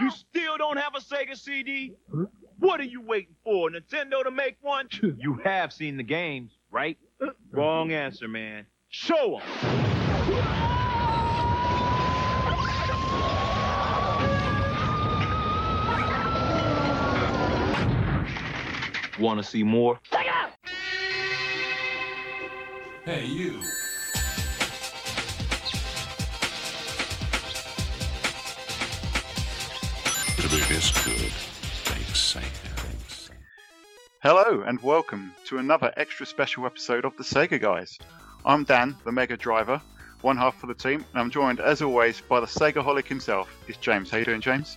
You still don't have a Sega CD? What are you waiting for? Nintendo to make one? you have seen the games, right? Uh, Wrong answer, man. Show them. Want to see more? Hey, you. It is good. Thanks, Sega. Hello and welcome to another extra special episode of the Sega Guys. I'm Dan, the Mega Driver, one half for the team, and I'm joined as always by the Sega holic himself. It's James. How you doing, James?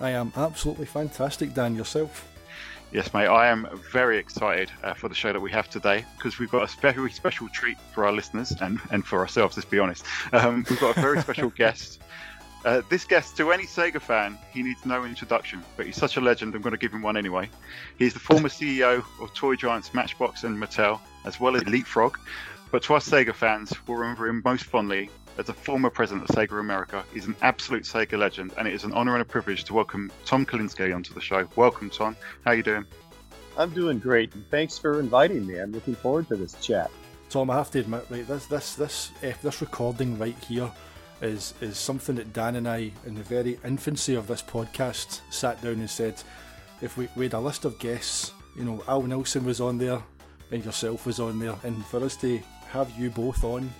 I am absolutely fantastic, Dan. Yourself? Yes, mate. I am very excited uh, for the show that we have today because we've got a very special treat for our listeners and, and for ourselves. Let's be honest. Um, we've got a very special guest. Uh, this guest, to any Sega fan, he needs no introduction, but he's such a legend, I'm going to give him one anyway. He's the former CEO of Toy Giants Matchbox and Mattel, as well as Leapfrog. But to us Sega fans, we'll remember him most fondly as a former president of Sega America. He's an absolute Sega legend, and it is an honor and a privilege to welcome Tom Kalinske onto the show. Welcome, Tom. How are you doing? I'm doing great, and thanks for inviting me. I'm looking forward to this chat. Tom, I have to admit, right, this this this eh, this recording right here is is something that Dan and I, in the very infancy of this podcast, sat down and said, if we, we had a list of guests, you know, Al Nilsen was on there, and yourself was on there, and for us to have you both on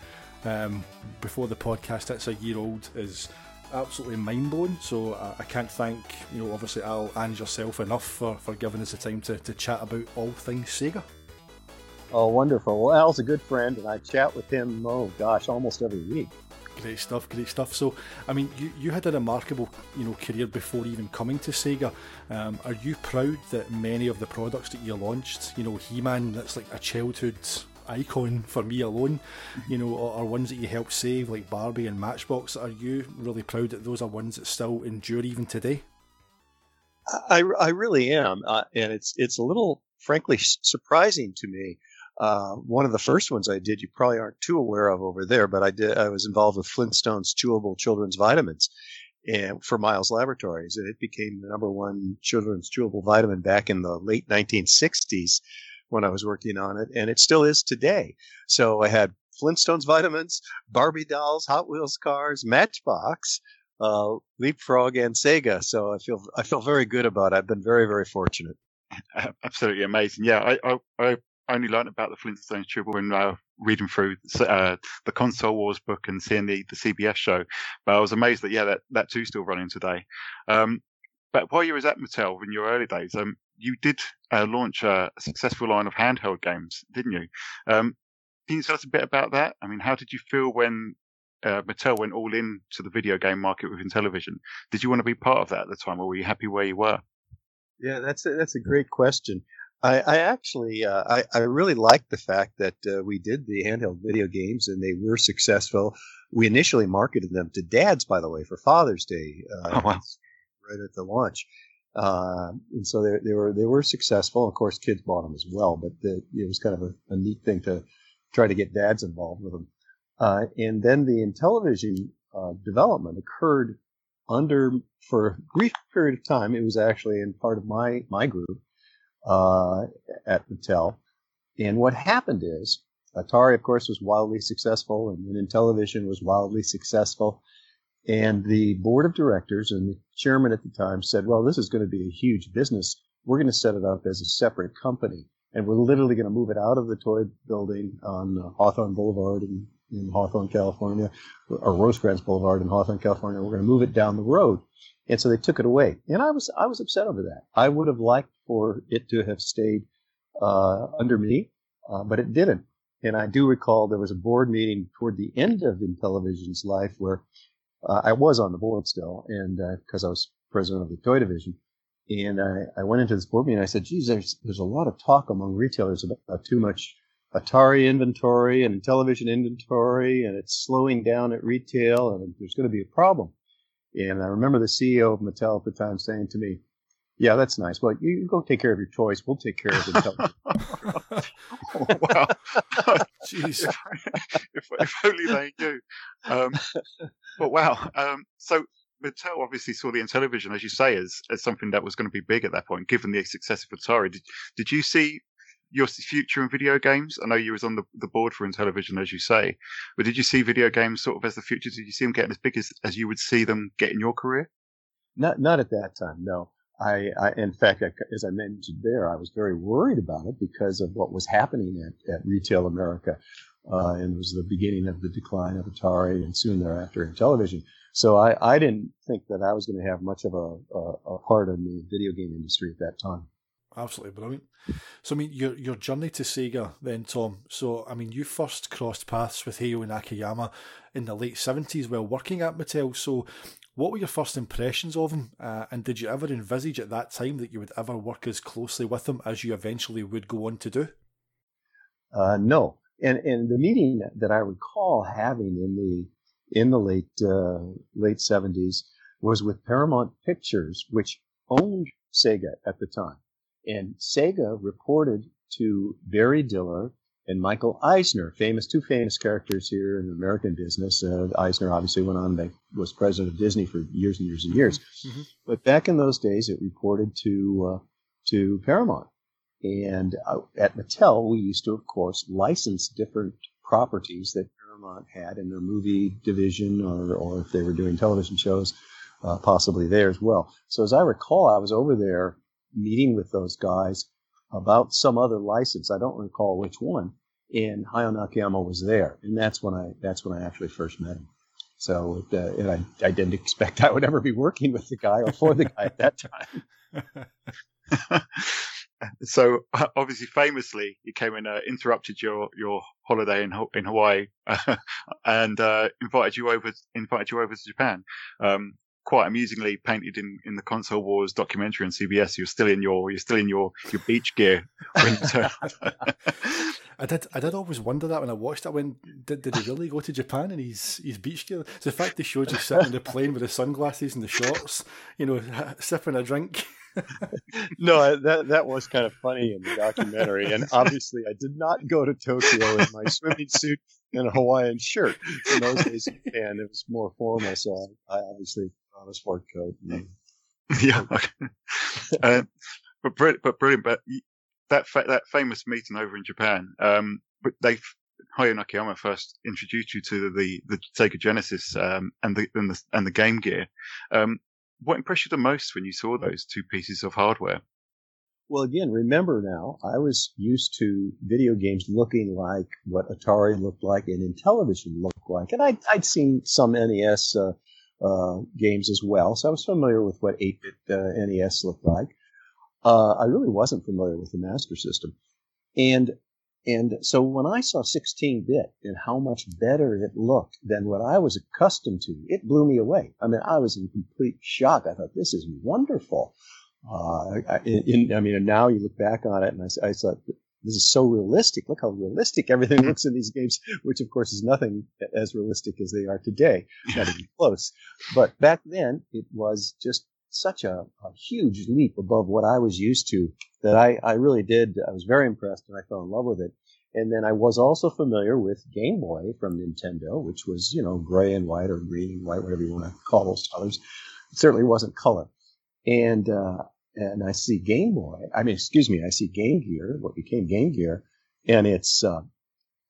um, before the podcast hits a year old is absolutely mind blowing. So I, I can't thank you know obviously Al and yourself enough for, for giving us the time to, to chat about all things Sega. Oh, wonderful. Well, Al's a good friend, and I chat with him, oh gosh, almost every week. Great stuff, great stuff. So, I mean, you, you had a remarkable, you know, career before even coming to Sega. Um, are you proud that many of the products that you launched, you know, He-Man, that's like a childhood icon for me alone, you know, are, are ones that you helped save, like Barbie and Matchbox. Are you really proud that those are ones that still endure even today? I, I really am, uh, and it's it's a little, frankly, surprising to me. Uh, one of the first ones I did, you probably aren't too aware of over there, but I did. I was involved with Flintstone's chewable children's vitamins, and for Miles Laboratories, and it became the number one children's chewable vitamin back in the late 1960s when I was working on it, and it still is today. So I had Flintstones vitamins, Barbie dolls, Hot Wheels cars, Matchbox, uh, Leapfrog, and Sega. So I feel I feel very good about it. I've been very very fortunate. Absolutely amazing. Yeah, I, I, I only learned about the Flintstones Chewable when uh, reading through uh, the Console Wars book and seeing the, the CBS show. But I was amazed that yeah, that that too's still running today. Um, but while you were at Mattel in your early days, um, you did uh, launch a, a, successful line of handheld games, didn't you? Um, can you tell us a bit about that? I mean, how did you feel when uh, Mattel went all in to the video game market with Intellivision? Did you want to be part of that at the time, or were you happy where you were? Yeah, that's a, that's a great question. I, I actually uh, I, I really like the fact that uh, we did the handheld video games and they were successful. We initially marketed them to dads, by the way, for Father's Day, uh, oh, wow. right at the launch. Uh, and so they, they were they were successful. Of course, kids bought them as well, but the, it was kind of a, a, neat thing to try to get dads involved with them. Uh, and then the Intellivision uh, development occurred under for a brief period of time. It was actually in part of my my group uh, at Mattel. And what happened is Atari, of course, was wildly successful, and then Intellivision was wildly successful. And the board of directors and the chairman at the time said, well, this is going to be a huge business. We're going to set it up as a separate company. And we're literally going to move it out of the toy building on Hawthorne Boulevard in, in Hawthorne, California, or Rosecrans Boulevard in Hawthorne, California. We're going to move it down the road. And so they took it away. And I was, I was upset over that. I would have liked for it to have stayed, uh, under me, uh, but it didn't. And I do recall there was a board meeting toward the end of Intellivision's life where uh, I was on the board still, and because uh, I was president of the toy division, and I, I, went into this board meeting. and I said, "Geez, there's there's a lot of talk among retailers about too much Atari inventory and Intellivision inventory, and it's slowing down at retail, and there's going to be a problem." And I remember the CEO of Mattel at the time saying to me, yeah, that's nice. Well, you, you go take care of your toys. We'll take care of the oh, wow. Jeez. If, if, if, only they knew. Um, but wow. Um, so Mattel obviously saw the Intellivision, as you say, as as something that was going to be big at that point, given the success of Atari. Did did you see your future in video games? I know you was on the, the board for Intellivision, as you say, but did you see video games sort of as the future? Did you see them getting as big as, as you would see them get in your career? Not not at that time, no. I, I in fact, I, as I mentioned there, I was very worried about it because of what was happening at, at Retail America, uh, and it was the beginning of the decline of Atari, and soon thereafter Intellivision. So I, I didn't think that I was going to have much of a, a, a part in the video game industry at that time. Absolutely brilliant. So I mean, your your journey to Sega, then Tom. So I mean, you first crossed paths with Hayao Nakayama in the late seventies while working at Mattel. So, what were your first impressions of him? Uh, and did you ever envisage at that time that you would ever work as closely with him as you eventually would go on to do? Uh, no, and and the meeting that I recall having in the in the late uh, late seventies was with Paramount Pictures, which owned Sega at the time. And Sega reported to Barry Diller and Michael Eisner, famous two famous characters here in American business. Uh, Eisner obviously went on; they was president of Disney for years and years and years. Mm-hmm. But back in those days, it reported to uh, to Paramount. And uh, at Mattel, we used to, of course, license different properties that Paramount had in their movie division, or or if they were doing television shows, uh, possibly there as well. So as I recall, I was over there meeting with those guys about some other license. I don't recall which one. And Hayao Nakayama was there, and that's when I that's when I actually first met him. So uh, and I, I didn't expect I would ever be working with the guy or for the guy at that time. so obviously, famously, he came and uh, interrupted your your holiday in in Hawaii uh, and uh, invited you over invited you over to Japan. Um, quite amusingly painted in, in the console wars documentary on CBS. You're still in your you're still in your, your beach gear. Uh, I did I did always wonder that when I watched that. When did, did he really go to Japan in his his beach gear? So the fact they showed you sitting in the plane with the sunglasses and the shorts, you know, sipping a drink. no, that that was kind of funny in the documentary, and obviously I did not go to Tokyo in my swimming suit and a Hawaiian shirt. In those days in Japan, it was more formal, so I obviously on a sport coat. yeah, uh, but brilliant, but brilliant. But that fa- that famous meeting over in Japan, um, but they Hayao Nakayama first introduced you to the the Sega Genesis um, and the and the and the Game Gear. Um, what impressed you the most when you saw those two pieces of hardware? Well, again, remember now, I was used to video games looking like what Atari looked like and Intellivision looked like, and I'd, I'd seen some NES uh, uh, games as well. So I was familiar with what 8-bit uh, NES looked like. Uh, I really wasn't familiar with the Master System, and and so when I saw 16-bit and how much better it looked than what I was accustomed to, it blew me away. I mean, I was in complete shock. I thought this is wonderful. Uh, I, in, I mean, now you look back on it, and I, I thought this is so realistic. Look how realistic everything looks in these games, which of course is nothing as realistic as they are today, not even close. But back then, it was just such a, a, huge leap above what I was used to that I, I really did. I was very impressed and I fell in love with it. And then I was also familiar with Game Boy from Nintendo, which was, you know, gray and white or green and white, whatever you want to call those colors. It certainly wasn't color. And, uh, and I see Game Boy. I mean, excuse me, I see Game Gear, what became Game Gear, and it's uh,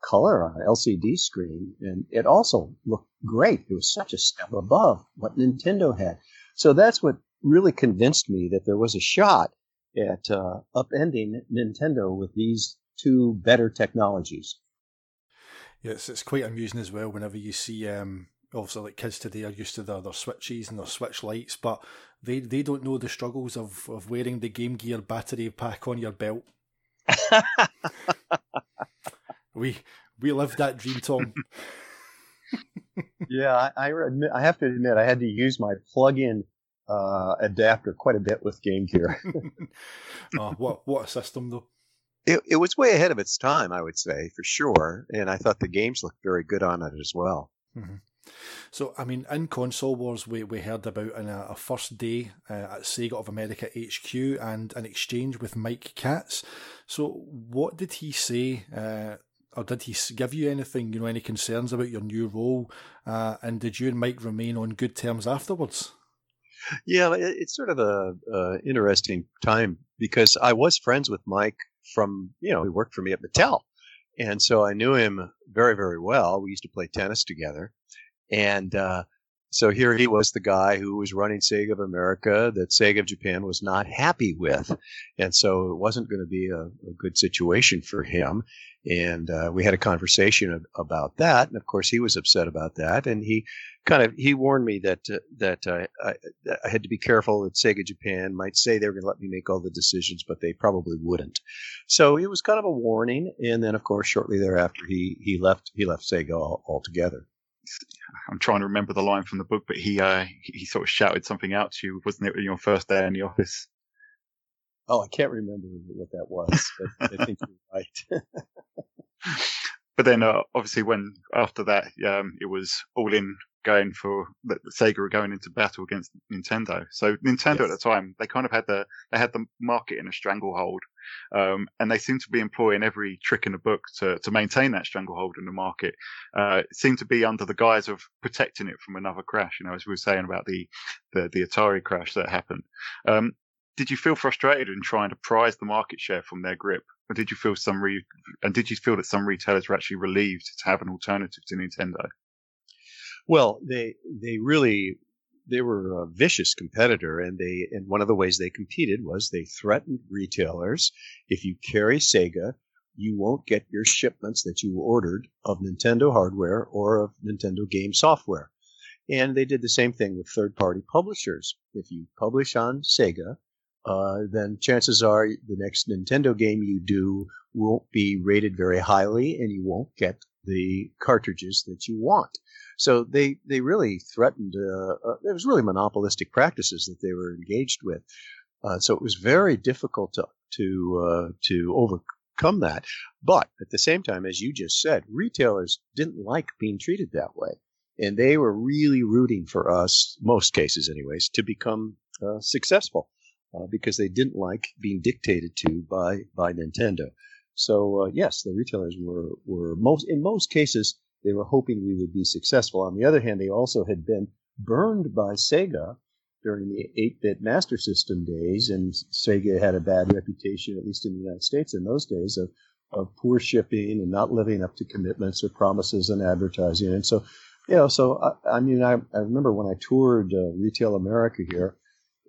color on LCD screen, and it also looked great. It was such a step above what Nintendo had. So that's what really convinced me that there was a shot at uh, upending Nintendo with these two better technologies. Yes, it's quite amusing as well whenever you see um, obviously like kids today are used to their, their switches and their switch lights, but they they don't know the struggles of, of wearing the Game Gear battery pack on your belt. we we lived that dream, Tom. yeah, I, I, admit, I have to admit I had to use my plug-in uh, adapter quite a bit with Game Gear. oh, what what a system though! It, it was way ahead of its time, I would say, for sure. And I thought the games looked very good on it as well. Mm-hmm. So, I mean, in Console Wars, we, we heard about in a, a first day uh, at Sega of America HQ and an exchange with Mike Katz. So, what did he say? Uh, or did he give you anything, you know, any concerns about your new role? Uh, and did you and Mike remain on good terms afterwards? Yeah, it's sort of a, a interesting time because I was friends with Mike from you know he worked for me at Mattel, and so I knew him very very well. We used to play tennis together, and uh, so here he was, the guy who was running Sega of America that Sega of Japan was not happy with, and so it wasn't going to be a, a good situation for him. And uh, we had a conversation of, about that, and of course he was upset about that, and he kind of he warned me that uh, that uh, I, I had to be careful that Sega Japan might say they were going to let me make all the decisions, but they probably wouldn't. So it was kind of a warning, and then of course shortly thereafter he he left he left Sega all, altogether. I'm trying to remember the line from the book, but he uh, he sort of shouted something out to you, wasn't it, in your first day in the office? Oh, I can't remember what that was, but I think you're right. but then, uh, obviously, when after that, um, it was all in going for the, Sega were going into battle against Nintendo. So Nintendo yes. at the time, they kind of had the they had the market in a stranglehold, um, and they seemed to be employing every trick in the book to to maintain that stranglehold in the market. Uh, it seemed to be under the guise of protecting it from another crash. You know, as we were saying about the the, the Atari crash that happened. Um, did you feel frustrated in trying to prize the market share from their grip, or did you feel some re- and did you feel that some retailers were actually relieved to have an alternative to Nintendo? Well, they they really they were a vicious competitor, and they and one of the ways they competed was they threatened retailers: if you carry Sega, you won't get your shipments that you ordered of Nintendo hardware or of Nintendo game software. And they did the same thing with third-party publishers. If you publish on Sega, uh, then chances are the next Nintendo game you do won't be rated very highly, and you won't get the cartridges that you want. So they they really threatened. Uh, uh, it was really monopolistic practices that they were engaged with. Uh, so it was very difficult to to uh, to overcome that. But at the same time, as you just said, retailers didn't like being treated that way, and they were really rooting for us, most cases, anyways, to become uh, successful uh, because they didn't like being dictated to by by Nintendo. So uh, yes, the retailers were were most in most cases they were hoping we would be successful. On the other hand, they also had been burned by Sega during the 8-bit Master System days, and Sega had a bad reputation, at least in the United States in those days, of of poor shipping and not living up to commitments or promises in advertising. And so, you know, so I, I mean, I, I remember when I toured uh, Retail America here,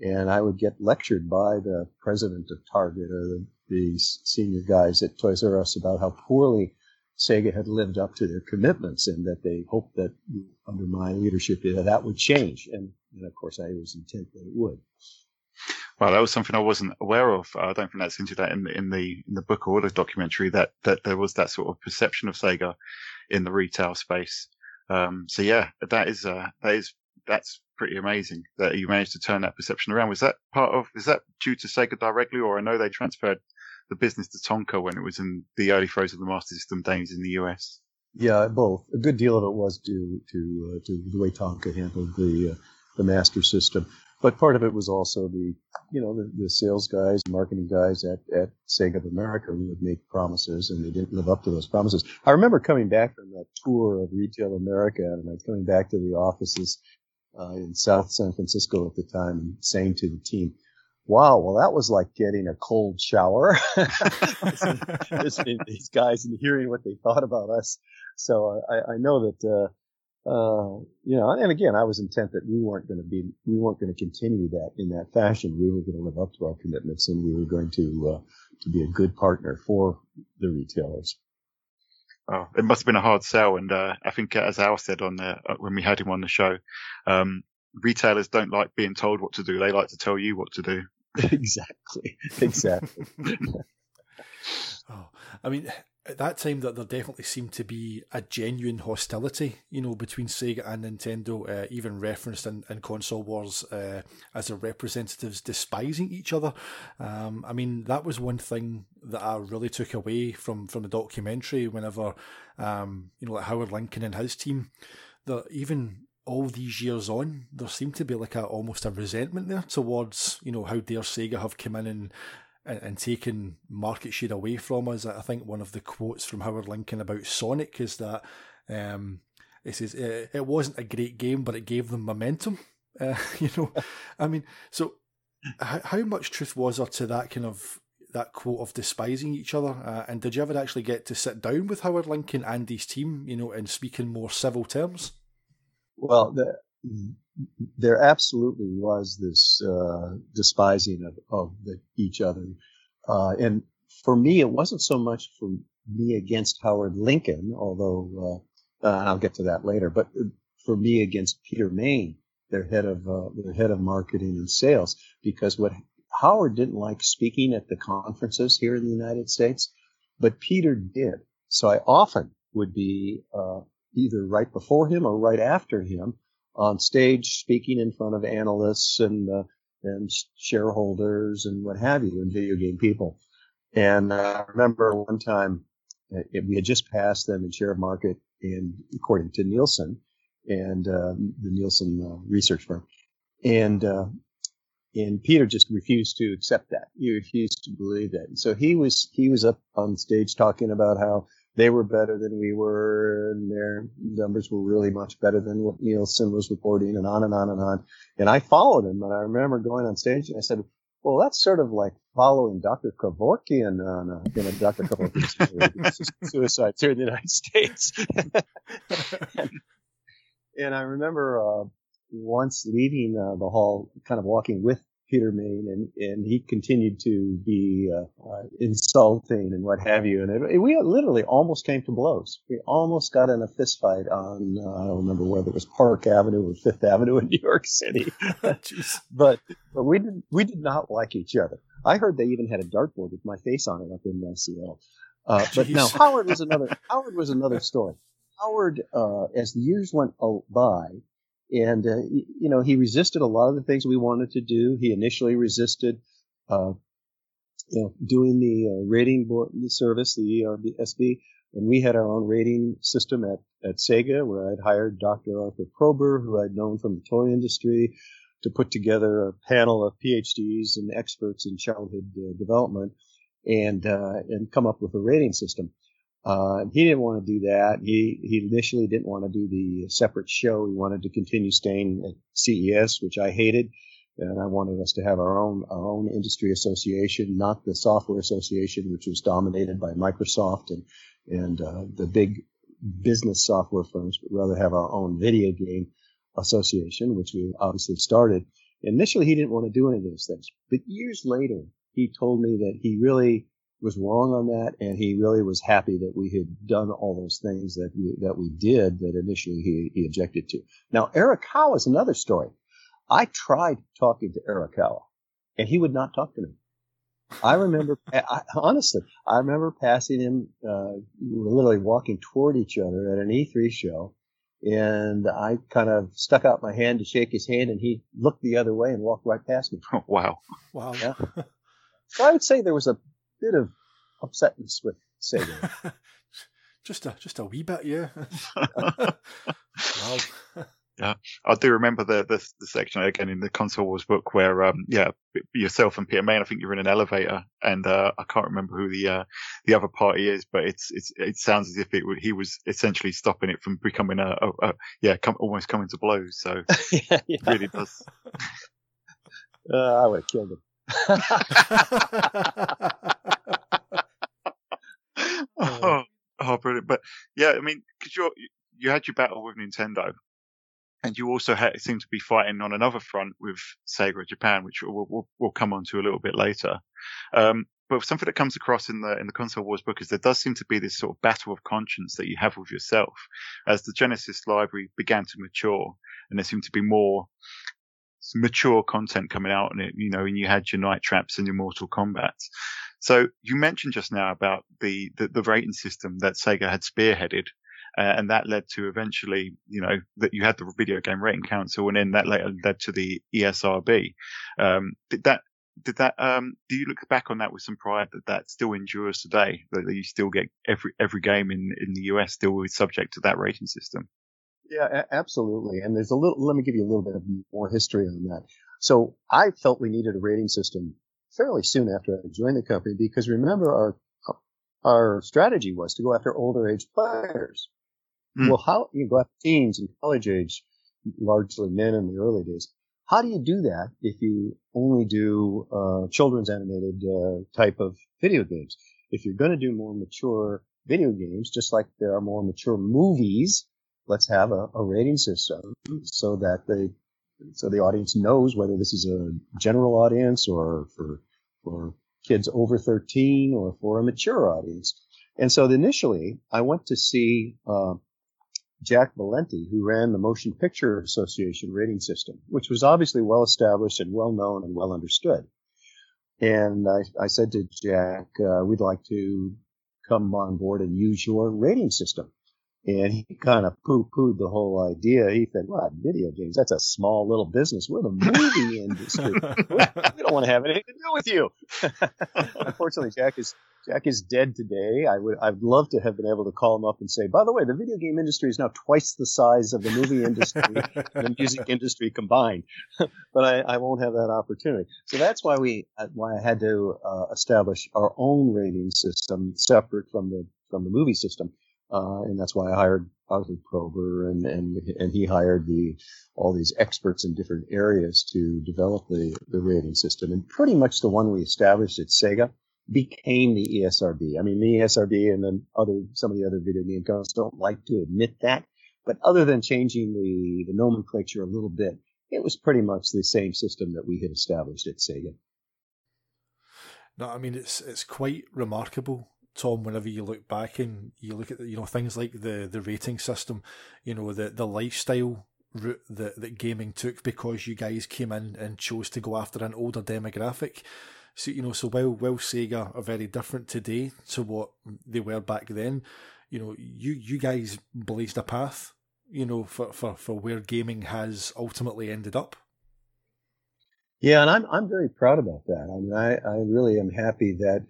and I would get lectured by the president of Target or the, the senior guys at Toys R Us about how poorly Sega had lived up to their commitments and that they hoped that under my leadership that, that would change. And, and, of course, I was intent that it would. Well, that was something I wasn't aware of. I don't think that's into that in the in the in the book or the documentary that that there was that sort of perception of Sega in the retail space. Um, so yeah, that is uh, that is that's pretty amazing that you managed to turn that perception around. Was that part of, is that due to Sega directly, or I know they transferred the business to Tonka when it was in the early throes of the Master System days in the US? Yeah, both. A good deal of it was due to uh, to the way Tonka handled the uh, the Master System, but part of it was also the you know the, the sales guys, marketing guys at at Sega of America who would make promises and they didn't live up to those promises. I remember coming back from that tour of Retail America and I coming back to the offices uh, in South San Francisco at the time and saying to the team, wow, well, that was like getting a cold shower. these guys and hearing what they thought about us. So I, I know that, uh, uh, you know, and again, I was intent that we weren't going to be, we weren't going to continue that in that fashion. We were going to live up to our commitments and we were going to, uh, to be a good partner for the retailers. Oh, it must have been a hard sell. And, uh, I think as Al said on the, uh, when we had him on the show, um, retailers don't like being told what to do. They like to tell you what to do. exactly. Exactly. oh, I mean, at that time, that there definitely seemed to be a genuine hostility, you know, between Sega and Nintendo, uh, even referenced in, in console wars uh, as their representatives despising each other. Um, I mean, that was one thing that I really took away from from the documentary. Whenever, um, you know, like Howard Lincoln and his team, that even all these years on, there seemed to be like a almost a resentment there towards you know how dare Sega have come in and and, and taken market share away from us. I think one of the quotes from Howard Lincoln about Sonic is that um, it says it, it wasn't a great game, but it gave them momentum. Uh, you know, I mean, so how, how much truth was there to that kind of that quote of despising each other? Uh, and did you ever actually get to sit down with Howard Lincoln and his team, you know, and speak in more civil terms? Well, the, there absolutely was this uh, despising of, of the, each other. Uh, and for me, it wasn't so much for me against Howard Lincoln, although uh, uh I'll get to that later, but for me against Peter Main, their head of uh, their head of marketing and sales, because what Howard didn't like speaking at the conferences here in the United States, but Peter did. So I often would be uh, either right before him or right after him on stage speaking in front of analysts and uh, and shareholders and what have you and video game people. And I remember one time uh, it, we had just passed them in share of market, and according to Nielsen and uh, the Nielsen uh, research firm, and uh, and Peter just refused to accept that. He refused to believe that. And so he was he was up on stage talking about how they were better than we were, and their numbers were really much better than what Nielsen was reporting, and on and on and on. And I followed him, and I remember going on stage and I said, "Well, that's sort of like following Dr. Kevorkian on, uh, you know, Dr. Kevorkian's suicides here in the United States." and, and, I remember uh, once leaving uh, the hall, kind of walking with Peter Main, and, and he continued to be uh, uh, insulting and what have you. And it, we literally almost came to blows. We almost got in a fist fight on uh, I don't remember whether it was Park Avenue or Fifth Avenue in New York City. but but we did we did not like each other. I heard they even had a dartboard with my face on it up in uh, Seattle. Uh, but now Howard was another Howard was another story. Howard, uh, as the years went by, and uh, you know he resisted a lot of the things we wanted to do. He initially resisted, uh, you know, doing the uh, rating board the service, the ERSB, and we had our own rating system at at Sega, where I'd hired Dr. Arthur Pober, who I'd known from the toy industry, to put together a panel of PhDs and experts in childhood uh, development, and uh, and come up with a rating system. Uh, he didn't want to do that. He he initially didn't want to do the separate show. He wanted to continue staying at CES, which I hated, and I wanted us to have our own our own industry association, not the software association, which was dominated by Microsoft and and uh, the big business software firms, but rather have our own video game association, which we obviously started. Initially, he didn't want to do any of those things, but years later, he told me that he really was wrong on that, and he really was happy that we had done all those things that we, that we did that initially he, he objected to. Now, Arakawa is another story. I tried talking to Arakawa, and he would not talk to me. I remember, I, honestly, I remember passing him, uh, we were literally walking toward each other at an E3 show, and I kind of stuck out my hand to shake his hand, and he looked the other way and walked right past me. wow. Wow. Yeah. So I would say there was a bit of upsetness with Sega. just a just a wee bit, yeah. wow. Yeah, I do remember the, the, the section again in the console wars book where um yeah yourself and Peter Main I think you're in an elevator and uh, I can't remember who the uh, the other party is but it's it's it sounds as if it he was essentially stopping it from becoming a, a, a yeah come, almost coming to blows so yeah, yeah. really does. Uh, I would have killed him. oh, oh, brilliant! But yeah, I mean, because you you had your battle with Nintendo, and you also had, seem to be fighting on another front with Sega Japan, which we'll, we'll, we'll come on to a little bit later. Um, but something that comes across in the in the console wars book is there does seem to be this sort of battle of conscience that you have with yourself as the Genesis library began to mature, and there seemed to be more mature content coming out and it, you know, and you had your night traps and your Mortal Kombat. So you mentioned just now about the, the, the rating system that Sega had spearheaded. Uh, and that led to eventually, you know, that you had the Video Game Rating Council, and then that later led to the ESRB. Um, did that, did that, um, do you look back on that with some pride that that still endures today? That you still get every every game in in the US still is subject to that rating system? Yeah, a- absolutely. And there's a little. Let me give you a little bit of more history on that. So I felt we needed a rating system fairly soon after I joined the company because remember our our strategy was to go after older age players. Mm. Well, how you go after teens and college age, largely men in the early days. how do you do that if you only do uh, children's animated uh, type of video games? If you're going to do more mature video games, just like there are more mature movies, let's have a, a rating system so that the so the audience knows whether this is a general audience or for for kids over 13 or for a mature audience. And so initially, I went to see uh, Jack Valenti, who ran the Motion Picture Association rating system, which was obviously well established and well known and well understood. And I, I said to Jack, uh, we'd like to come on board and use your rating system. And he kind of poo-pooed the whole idea. He said, "Well, video games, that's a small little business. We're the movie industry. we don't want to have anything to do with you." Unfortunately, Jack is Jack is dead today. I would I'd love to have been able to call him up and say, "By the way, the video game industry is now twice the size of the movie industry and the music industry combined." but I, I won't have that opportunity. So that's why we uh, why I had to uh, establish our own rating system separate from the from the movie system uh, and that's why I hired Arthur Pober and, and, and he hired the, all these experts in different areas to develop the, the rating system. And pretty much the one we established at Sega became the ESRB. I mean, the ESRB and then other, some of the other video game companies don't like to admit that. But other than changing the, the nomenclature a little bit, it was pretty much the same system that we had established at Sega. No, I mean it's it's quite remarkable Tom, whenever you look back and you look at you know things like the the rating system, you know the the lifestyle route that that gaming took because you guys came in and chose to go after an older demographic. So you know, so while while Sega are very different today to what they were back then, you know, you you guys blazed a path, you know, for for for where gaming has ultimately ended up. Yeah, and I'm I'm very proud about that. I mean, I I really am happy that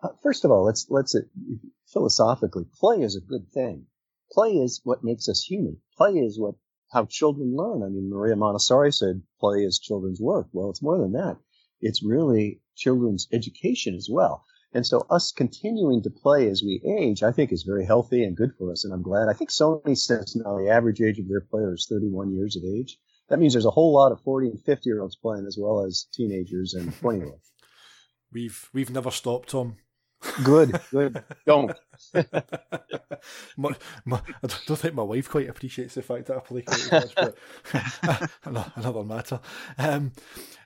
uh, first of all, let's let's uh, philosophically, play is a good thing. Play is what makes us human. Play is what how children learn. I mean, Maria Montessori said play is children's work. Well, it's more than that. It's really children's education as well. And so us continuing to play as we age, I think is very healthy and good for us. And I'm glad. I think Sony says now the average age of their player is 31 years of age. That means there's a whole lot of 40 and 50 year olds playing as well as teenagers and 20 year olds. We've we've never stopped, Tom. Good, good. Don't. my, my, I don't think my wife quite appreciates the fact that I play quite much, but another matter. Um,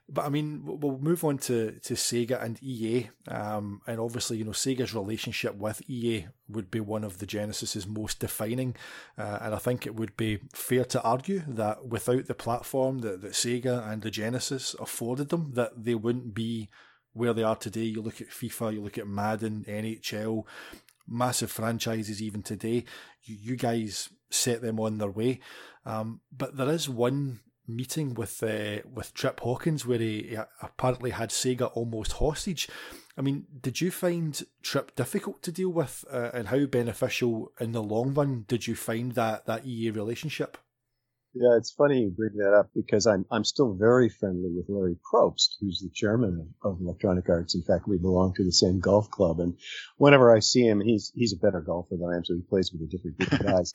but I mean, we'll move on to, to Sega and EA, um, and obviously, you know, Sega's relationship with EA would be one of the Genesis's most defining, uh, and I think it would be fair to argue that without the platform that, that Sega and the Genesis afforded them, that they wouldn't be where they are today. You look at FIFA, you look at Madden, NHL, massive franchises even today. You, you guys set them on their way. Um, but there is one meeting with uh, with Trip Hawkins where he, apparently had Sega almost hostage. I mean, did you find Trip difficult to deal with, uh, and how beneficial in the long run did you find that that EA relationship? Yeah, it's funny you bring that up because I'm I'm still very friendly with Larry Probst, who's the chairman of, of, Electronic Arts. In fact, we belong to the same golf club, and whenever I see him, he's he's a better golfer than I am, so he plays with a different group of guys.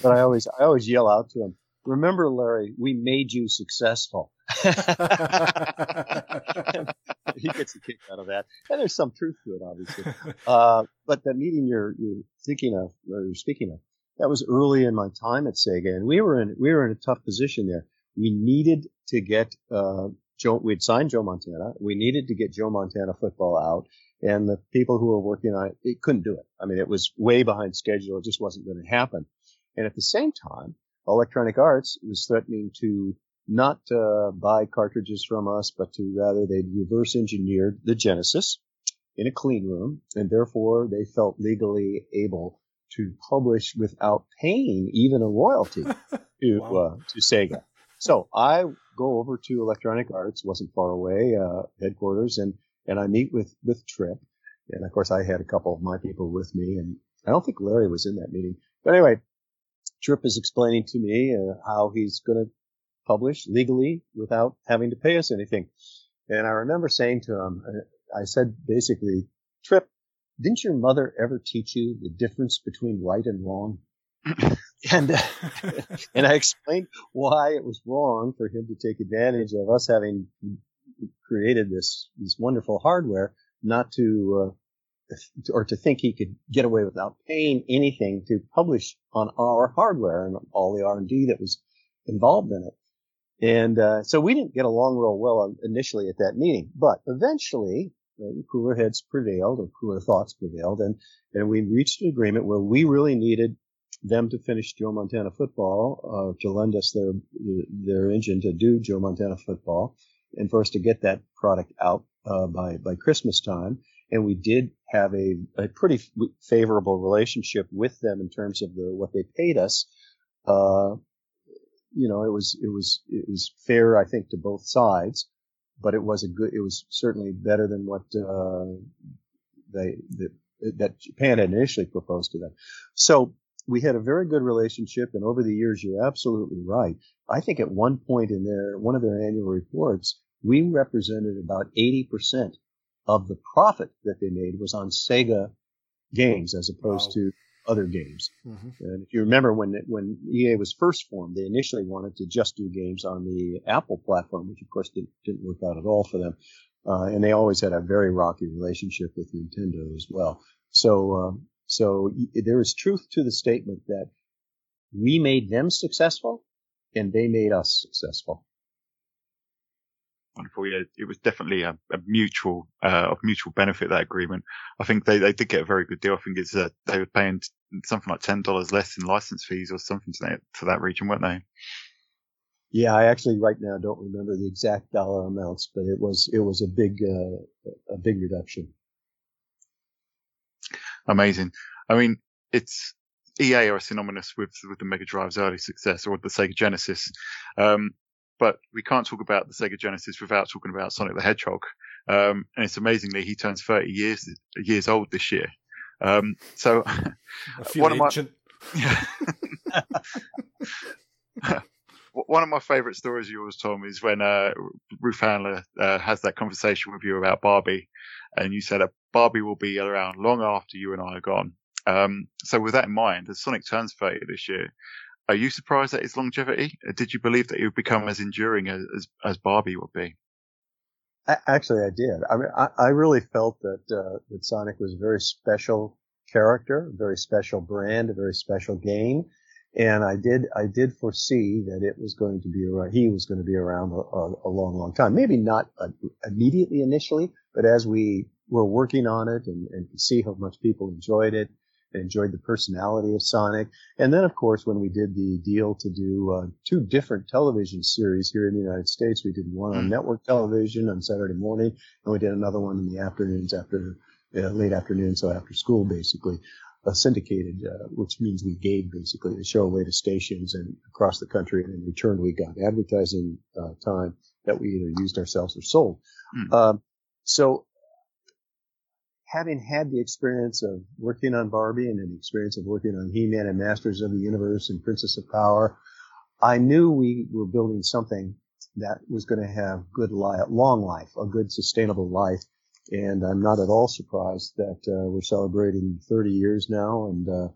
but I always I always yell out to him, "Remember, Larry, we made you successful." he gets a kick out of that, and there's some truth to it, obviously. Uh, but the meeting you're you're thinking of, or you're speaking of that was early in my time at Sega, and we were in we were in a tough position there. We needed to get uh, Joe. We'd signed Joe Montana. We needed to get Joe Montana football out, and the people who were working on it, it couldn't do it. I mean, it was way behind schedule. It just wasn't going to happen. And at the same time, Electronic Arts was threatening to not uh, buy cartridges from us, but to rather they'd reverse engineered the Genesis in a clean room, and therefore they felt legally able to publish without paying even a royalty to wow. uh, to Sega. So I go over to Electronic Arts, wasn't far away, uh, headquarters, and and I meet with with Trip, and of course I had a couple of my people with me, and I don't think Larry was in that meeting, but anyway, Trip is explaining to me uh, how he's going to publish legally without having to pay us anything, and I remember saying to him, uh, I said basically, Trip, didn't your mother ever teach you the difference between right and wrong? and and I explained why it was wrong for him to take advantage of us having created this this wonderful hardware, not to uh, or to think he could get away without paying anything to publish on our hardware and all the R and D that was involved in it. And uh, so we didn't get along real well initially at that meeting, but eventually cooler heads prevailed or cooler thoughts prevailed, and and we reached an agreement where we really needed them to finish Joe Montana football, uh, to lend us their their engine to do Joe Montana football, and for us to get that product out uh, by by Christmas time. And we did have a, a pretty favorable relationship with them in terms of the what they paid us. Uh, you know, it was it was it was fair, I think, to both sides, but it was a good. It was certainly better than what uh, they the, that Japan had initially proposed to them. So we had a very good relationship, and over the years, you're absolutely right. I think at one point in their one of their annual reports, we represented about 80% of the profit that they made was on Sega games as opposed wow. to other games. Mm-hmm. And if you remember when when EA was first formed, they initially wanted to just do games on the Apple platform, which of course didn't, didn't work out at all for them. Uh, and they always had a very rocky relationship with Nintendo as well. So um, so there is truth to the statement that we made them successful and they made us successful wonderful. Yeah, it was definitely a, a mutual, uh, of mutual benefit, that agreement. I think they, they did get a very good deal. I think it's, uh, they were paying something like $10 less in license fees or something to that, to that region, weren't they? Yeah, I actually right now don't remember the exact dollar amounts, but it was, it was a big, uh, a big reduction. Amazing. I mean, it's, EA are synonymous with with the Mega Drive's early success or the Sega Genesis. Um, but we can't talk about the Sega Genesis without talking about Sonic the Hedgehog. Um, and it's amazingly he turns 30 years years old this year. Um, so one of ancient. my yeah. one of my favourite stories of yours, Tom, is when uh, Ruth Handler uh, has that conversation with you about Barbie, and you said that Barbie will be around long after you and I are gone. Um, so with that in mind, as Sonic turns 30 this year, are you surprised at his longevity? Uh, did you believe that he would become as enduring as, as, Barbie would be? Actually, I did. I mean, I, I really felt that uh, that Sonic was a very special character, a very special brand, a very special game, and I did I did foresee that it was going to be around. He was going to be around a, a, a long, long time. Maybe not uh, immediately initially, but as we were working on it and, and see how much people enjoyed it, enjoyed the personality of Sonic. And then, of course, when we did the deal to do uh, two different television series here in the United States, we did one on mm. network television on Saturday morning, and we did another one in the afternoons after uh, late afternoon, so after school, basically. Uh, syndicated, uh, which means we gave basically the show away to stations and across the country, and in return we got advertising uh, time that we either used ourselves or sold. Mm. Um, so having had the experience of working on Barbie and the experience of working on He-Man and Masters of the Universe and Princess of Power, I knew we were building something that was going to have good life, long life, a good sustainable life. And I'm not at all surprised that uh, we're celebrating 30 years now, and uh,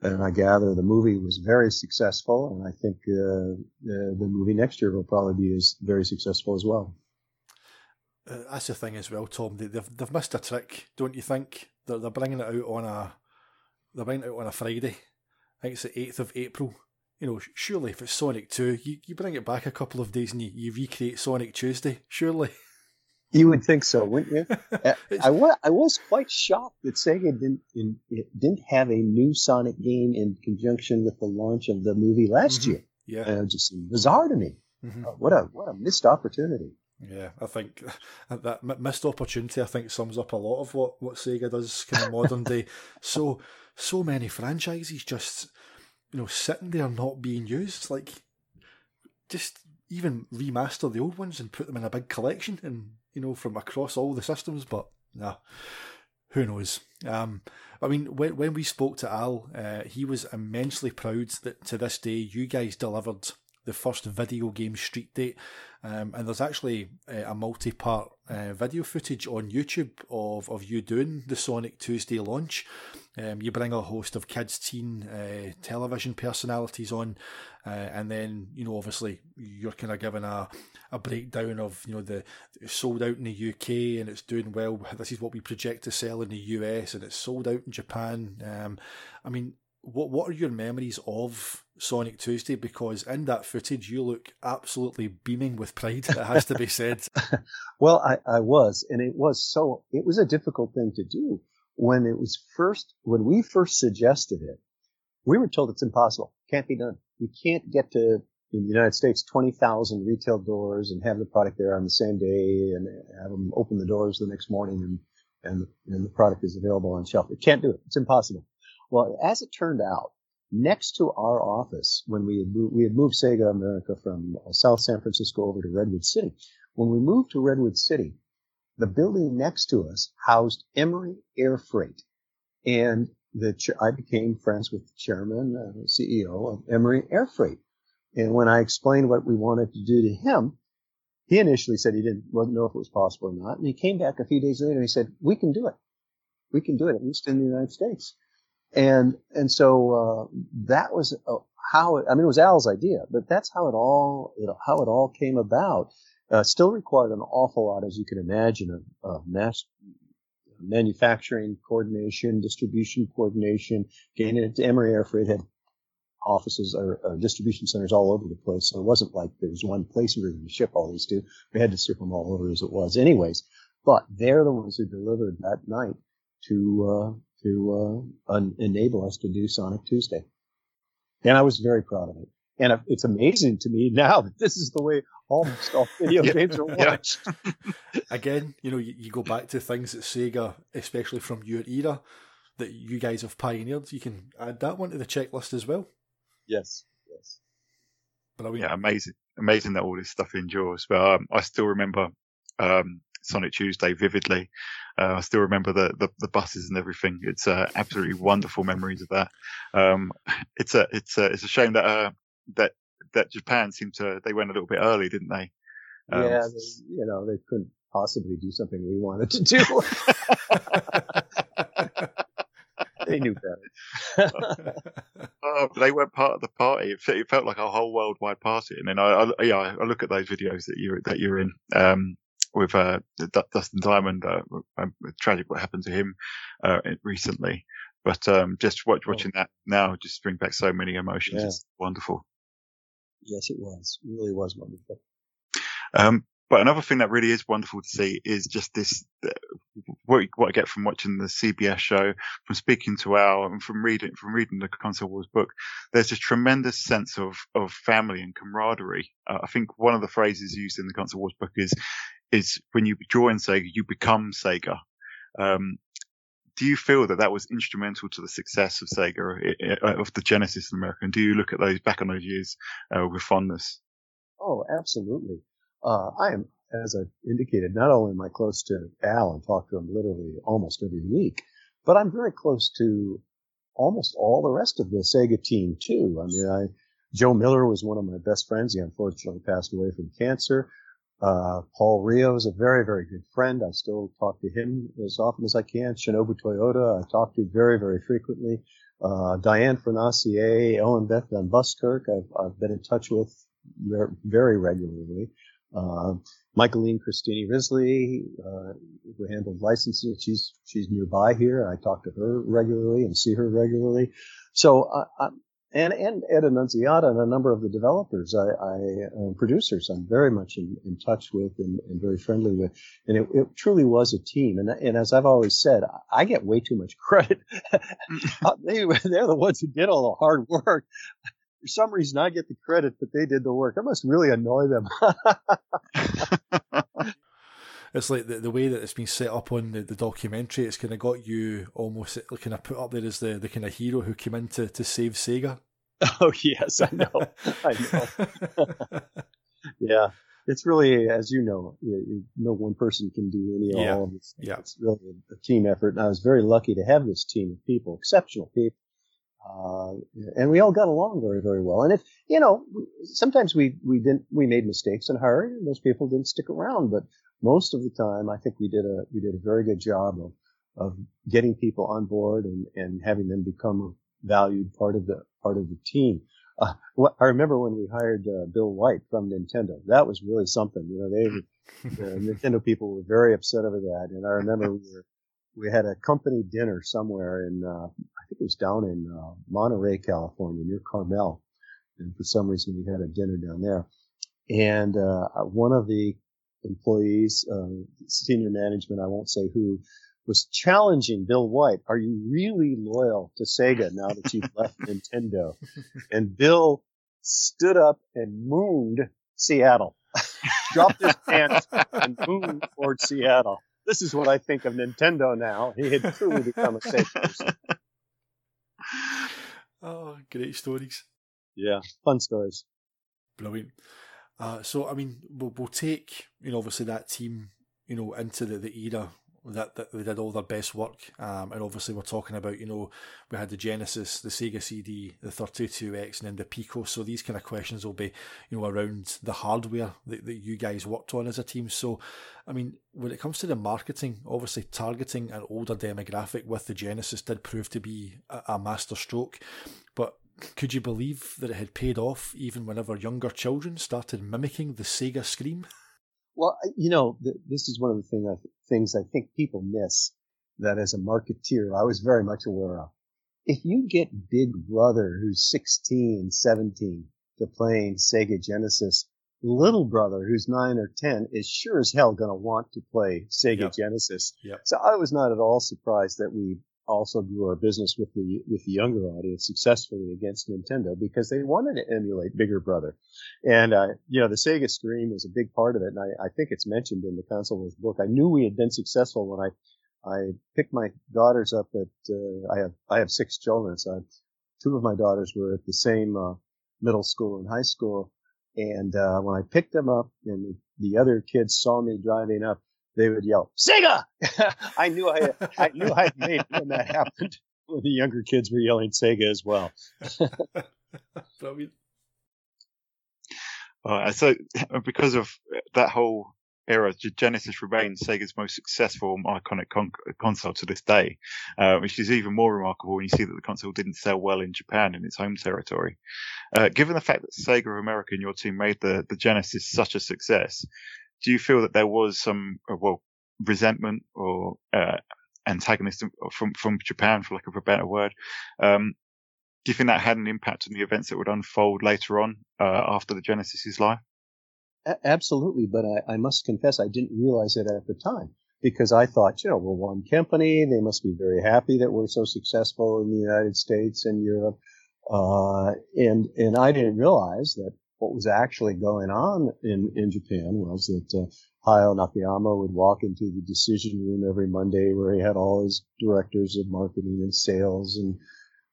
and I gather the movie was very successful, and I think uh, the, the movie next year will probably be as very successful as well. Uh, that's the thing as well, Tom. They, have they've missed a trick, don't you think? They're, they're bringing it out on a they're bringing it out on a Friday. I think it's the eighth of April. You know, surely if it's Sonic Two, you, you bring it back a couple of days and you, you recreate Sonic Tuesday. Surely. You would think so, wouldn't you? Uh, I, was, I was quite shocked that Sega didn't in, didn't have a new Sonic game in conjunction with the launch of the movie last mm-hmm. year. Yeah, uh, just bizarre to me. Mm-hmm. Uh, what a what a missed opportunity. Yeah, I think that missed opportunity. I think sums up a lot of what, what Sega does kind of modern day. So so many franchises just you know sitting there not being used. Like just even remaster the old ones and put them in a big collection and you know from across all the systems. But nah, who knows? Um, I mean, when when we spoke to Al, uh, he was immensely proud that to this day you guys delivered the first video game street date. Um, and there's actually uh, a multi part uh, video footage on YouTube of, of you doing the Sonic Tuesday launch. Um, you bring a host of kids, teen uh, television personalities on, uh, and then you know obviously you're kind of giving a, a breakdown of you know the sold out in the UK and it's doing well. This is what we project to sell in the US, and it's sold out in Japan. Um, I mean, what what are your memories of Sonic Tuesday? Because in that footage, you look absolutely beaming with pride. It has to be said. well, I, I was, and it was so. It was a difficult thing to do when it was first when we first suggested it. We were told it's impossible, can't be done. You can't get to in the United States 20,000 retail doors and have the product there on the same day and have them open the doors the next morning and and and the product is available on shelf. It can't do it. It's impossible. Well, as it turned out, next to our office, when we had moved, we had moved Sega America from uh, South San Francisco over to Redwood City. When we moved to Redwood City, the building next to us housed Emery Air Freight, and the I became friends with the chairman, uh, CEO of Emery Air Freight. And when I explained what we wanted to do to him, he initially said he didn't wasn't know if it was possible or not. And he came back a few days later and he said, "We can do it. We can do it, at least in the United States." And, and so, uh, that was uh, how it, I mean, it was Al's idea, but that's how it all, you know, how it all came about. Uh, still required an awful lot, as you can imagine, of, of mass manufacturing coordination, distribution coordination, getting it to Emery Air Freight had offices or, or, distribution centers all over the place. So it wasn't like there was one place we were going to ship all these to. We had to ship them all over as it was anyways. But they're the ones who delivered that night to, uh, to uh, un- enable us to do Sonic Tuesday. And I was very proud of it. And it's amazing to me now that this is the way almost all video yeah. games are watched. Again, you know, you, you, go back to things that Sega, especially from your era, that you guys have pioneered. You can add that one to the checklist as well. Yes, yes. Brilliant. Yeah, amazing, amazing that all this stuff endures. But um, I still remember um, Sonic Tuesday vividly. Uh, I still remember the, the, the, buses and everything. It's uh, absolutely wonderful memories of that. Um, it's a it's a it's a shame that uh, that that Japan seemed to they went a little bit early, didn't they? Um, yeah, they, you know they couldn't possibly do something we wanted to do. they knew better. oh, they weren't part of the party. It, it, felt like a whole worldwide party. And then I, I, yeah, I look at those videos that you're that you're in. Um, with uh, Dustin Diamond. Uh, um, tragic what happened to him uh, recently, but um, just watch, oh. watching that now just brings back so many emotions. Yeah. It's wonderful. Yes, it was. It really was wonderful. Um, but another thing that really is wonderful to see is just this, what, what I get from watching the CBS show, from speaking to Al and from reading, from reading the Console Wars book. There's this tremendous sense of, of family and camaraderie. Uh, I think one of the phrases used in the Console Wars book is, is when you join Sega, you become Sega. Um, do you feel that that was instrumental to the success of Sega, uh, of the Genesis in America? And do you look at those back on those years uh, with fondness? Oh, absolutely. Uh, I am, as I indicated, not only am I close to Al and talk to him literally almost every week, but I'm very close to almost all the rest of the Sega team too. I mean, I, Joe Miller was one of my best friends. He unfortunately passed away from cancer. Uh, Paul Rioux is a very, very good friend. I still talk to him as often as I can. Shinobu Toyota, I talk to very, very frequently. Uh, Diane Fornasier, Ellen Beth Van Buskirk, I've, I've been in touch with very regularly. Uh, Michealene Cristini Risley, uh, who handles licensing, she's, she's nearby here. I talk to her regularly and see her regularly. So, I, and, and Ed Annunziata and a number of the developers, I, I uh, producers, I'm very much in, in touch with and, and, very friendly with. And it, it, truly was a team. And, and as I've always said, I get way too much credit. Uh, they, they're the ones who did all the hard work. For some reason, I get the credit, but they did the work. I must really annoy them. it's like the, the way that it's been set up on the, the documentary. It's kind of got you almost kind of put up there as the, the kind of hero who came in to, to save Sega. Oh yes, I know. I know. yeah, it's really, as you know, you, no one person can do any yeah. all of this. Yeah, it's really a, a team effort, and I was very lucky to have this team of people, exceptional people. Uh, and we all got along very, very well. And if, you know, sometimes we, we didn't, we made mistakes and hired and those people didn't stick around, but most of the time, I think we did a, we did a very good job of, of getting people on board and, and having them become a valued part of the, part of the team. Uh, I remember when we hired uh, Bill White from Nintendo. That was really something. You know, they, the Nintendo people were very upset over that. And I remember we were, we had a company dinner somewhere in, uh, I think it was down in uh, Monterey, California, near Carmel. And for some reason, we had a dinner down there. And uh, one of the employees, uh, senior management, I won't say who, was challenging Bill White. Are you really loyal to Sega now that you've left Nintendo? And Bill stood up and mooned Seattle, dropped his pants and mooned toward Seattle. This is what I think of Nintendo now. He had truly become a Sega person. Oh, great stories. Yeah, fun stories. Brilliant. Uh, so, I mean, we'll, we'll take, you know, obviously that team, you know, into the, the era that, that they did all their best work. Um, and obviously, we're talking about, you know, we had the Genesis, the Sega CD, the 32X, and then the Pico. So these kind of questions will be, you know, around the hardware that, that you guys worked on as a team. So, I mean, when it comes to the marketing, obviously targeting an older demographic with the Genesis did prove to be a, a master stroke. But could you believe that it had paid off even whenever younger children started mimicking the Sega scream? Well, you know, this is one of the thing I, things I think people miss that as a marketeer, I was very much aware of. If you get Big Brother, who's 16, 17, to playing Sega Genesis, little brother, who's nine or 10, is sure as hell going to want to play Sega yep. Genesis. Yep. So I was not at all surprised that we also grew our business with the with the younger audience successfully against Nintendo because they wanted to emulate Bigger Brother, and uh, you know the Sega Scream was a big part of it, and I, I think it's mentioned in the Console Wars book. I knew we had been successful when I I picked my daughters up at uh, I have I have six children, so two of my daughters were at the same uh, middle school and high school, and uh, when I picked them up and the other kids saw me driving up, they would yell, Sega! I knew I, I knew I had made when that happened. When the younger kids were yelling Sega as well. Brilliant. Uh, so, because of that whole era, Genesis remains Sega's most successful iconic con- console to this day, uh, which is even more remarkable when you see that the console didn't sell well in Japan in its home territory. Uh, given the fact that Sega of America and your team made the, the Genesis such a success, do you feel that there was some, uh, well, resentment or uh, antagonism from from Japan, for lack of a better word? Um, do you think that had an impact on the events that would unfold later on uh, after the Genesis's life? A- absolutely, but I, I, must confess I didn't realize it at the time because I thought, you know, we're one company. They must be very happy that we're so successful in the United States and Europe. Uh, and and I didn't realize that what was actually going on in, in Japan was that uh, Hayao Nakayama would walk into the decision room every Monday where he had all his directors of marketing and sales and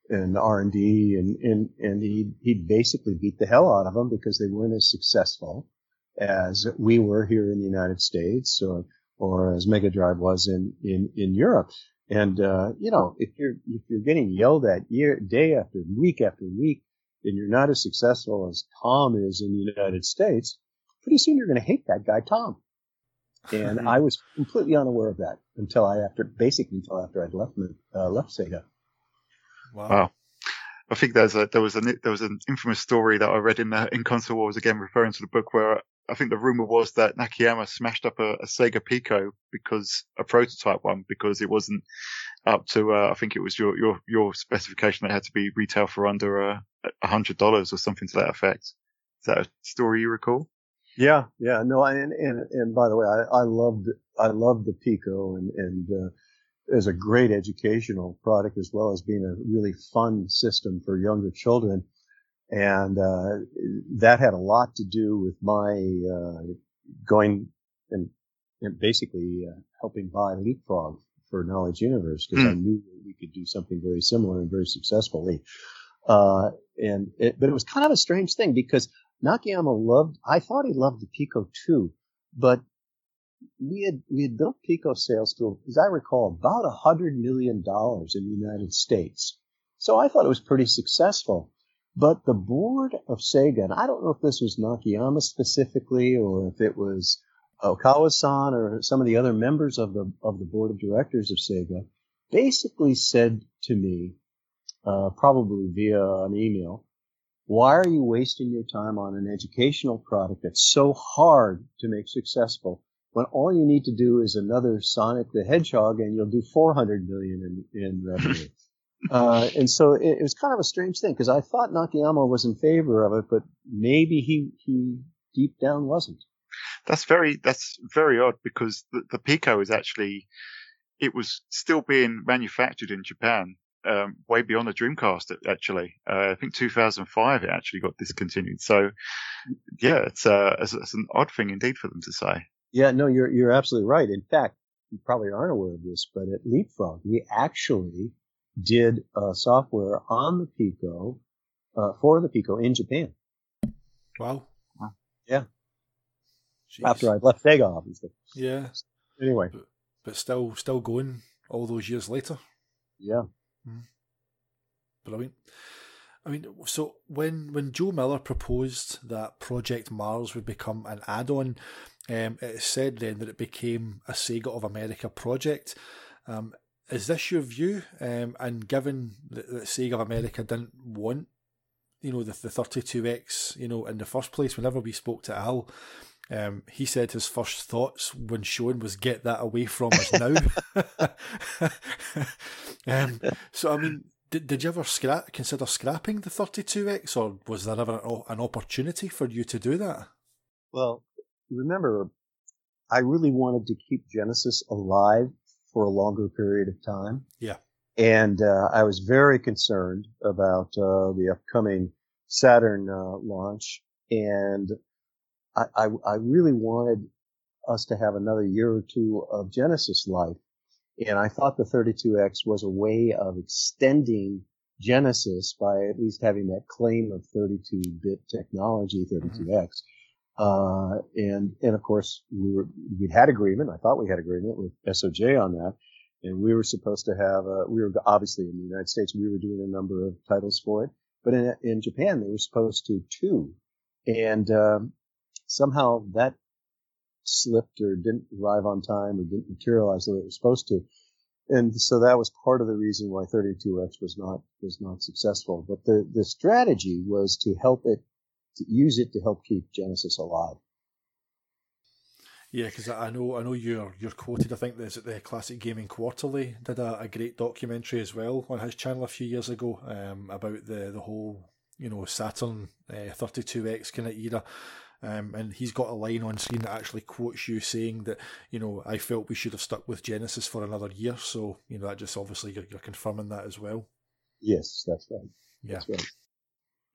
and R and D and and and he he basically beat the hell out of them because they weren't as successful as we were here in the United States or or as Mega Drive was in in in Europe. And uh, you know, if you're if you're getting yelled at year day after week after week and you're not as successful as Tom is in the United States, pretty soon you're going to hate that guy, Tom. And I was completely unaware of that until I after basically until after I'd left uh, left Sega. Wow. wow. I think there's a, there was a there was an infamous story that I read in the, in Console Wars again referring to the book where I think the rumor was that Nakayama smashed up a, a Sega Pico because a prototype one because it wasn't up to uh, I think it was your your your specification that had to be retail for under uh, a hundred dollars or something to that effect. Is that a story you recall? Yeah, yeah, no, and and, and by the way, I, I loved I loved the Pico and and uh, as a great educational product as well as being a really fun system for younger children, and uh, that had a lot to do with my uh, going and, and basically uh, helping buy Leapfrog for Knowledge Universe because mm. I hmm. knew we could do something very similar and very successfully. Uh, and it, but it was kind of a strange thing because Nakayama loved, I thought he loved the Pico too, but we had, we had built Pico sales to, as I recall, about a hundred million dollars in the United States. So I thought it was pretty successful. But the board of Sega, and I don't know if this was Nakayama specifically or if it was Okawa-san or some of the other members of the of the board of directors of Sega, basically said to me, uh, probably via an email, why are you wasting your time on an educational product that's so hard to make successful when all you need to do is another Sonic the Hedgehog and you'll do 400 million in, in revenue? uh, and so it, it, was kind of a strange thing because I thought Nakayama was in favor of it, but maybe he, he deep down wasn't. That's very, that's very odd because the, the Pico is actually, it was still being manufactured in Japan um, way beyond the Dreamcast. Actually, uh, I think 2005 it actually got discontinued. So, yeah, it's, uh, it's, it's an odd thing indeed for them to say. Yeah, no, you're you're absolutely right. In fact, you probably aren't aware of this, but at Leapfrog, we actually did uh, software on the Pico uh, for the Pico in Japan. Wow. Yeah. Jeez. After I left Sega, obviously. Yeah. Anyway. But, but, still, still going all those years later. Yeah. Mm. Brilliant. I mean, so when when Joe Miller proposed that Project Mars would become an add-on, um, it is said then that it became a Sega of America project. Um, is this your view? Um, and given that, that, Sega of America didn't want, you know, the, the 32X, you know, in the first place, whenever we spoke to Al, um, he said his first thoughts when shown was get that away from us now. um, so, I mean, did, did you ever scrap, consider scrapping the 32X or was there ever an opportunity for you to do that? Well, remember, I really wanted to keep Genesis alive for a longer period of time. Yeah. And uh, I was very concerned about uh, the upcoming Saturn uh, launch, and I, I, I, really wanted us to have another year or two of Genesis life. And I thought the 32X was a way of extending Genesis by at least having that claim of 32-bit technology, 32X. Mm-hmm. Uh, and, and of course, we were, we had agreement. I thought we had agreement with SOJ on that. And we were supposed to have, a, we were obviously in the United States, we were doing a number of titles for it. But in, in Japan, they were supposed to too. And, um, somehow that slipped or didn't arrive on time or didn't materialize the way it was supposed to. And so that was part of the reason why 32X was not, was not successful. But the, the strategy was to help it to use it to help keep Genesis alive. Yeah, because I know I know you're you're quoted. I think there's the Classic Gaming Quarterly did a, a, great documentary as well on his channel a few years ago um, about the the whole you know Saturn uh, 32x kind of era. Um, and he's got a line on screen that actually quotes you saying that you know I felt we should have stuck with Genesis for another year. So you know that just obviously you're, you're confirming that as well. Yes, that's right. Yeah. That's right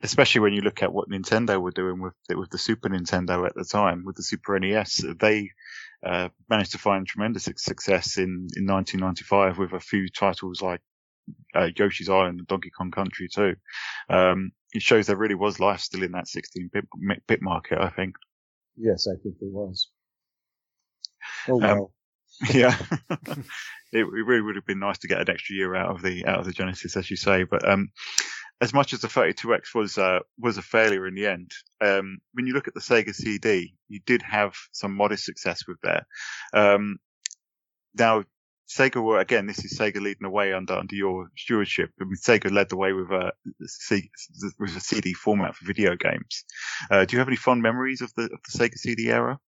especially when you look at what Nintendo were doing with with the Super Nintendo at the time, with the Super NES, they uh, managed to find tremendous success in, in 1995 with a few titles like uh, Yoshi's Island and Donkey Kong Country too. Um, it shows there really was life still in that 16-bit bit market, I think. Yes, I think there was. Oh um, well. Um, yeah, it, it, really would have been nice to get an extra year out of the out of the Genesis, as you say. But um, as much as the 32X was uh, was a failure in the end, um, when you look at the Sega CD, you did have some modest success with that. Um, now, Sega were again. This is Sega leading the way under under your stewardship. I mean, Sega led the way with a with a CD format for video games. Uh, do you have any fond memories of the of the Sega CD era?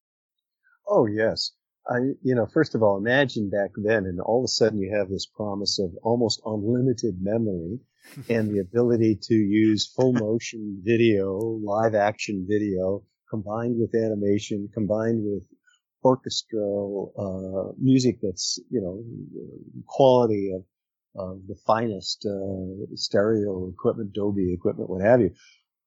Oh yes. I, you know, first of all, imagine back then, and all of a sudden you have this promise of almost unlimited memory and the ability to use full motion video, live action video, combined with animation, combined with orchestral uh, music that's you know quality of, of the finest uh, stereo equipment, Dolby equipment, what have you.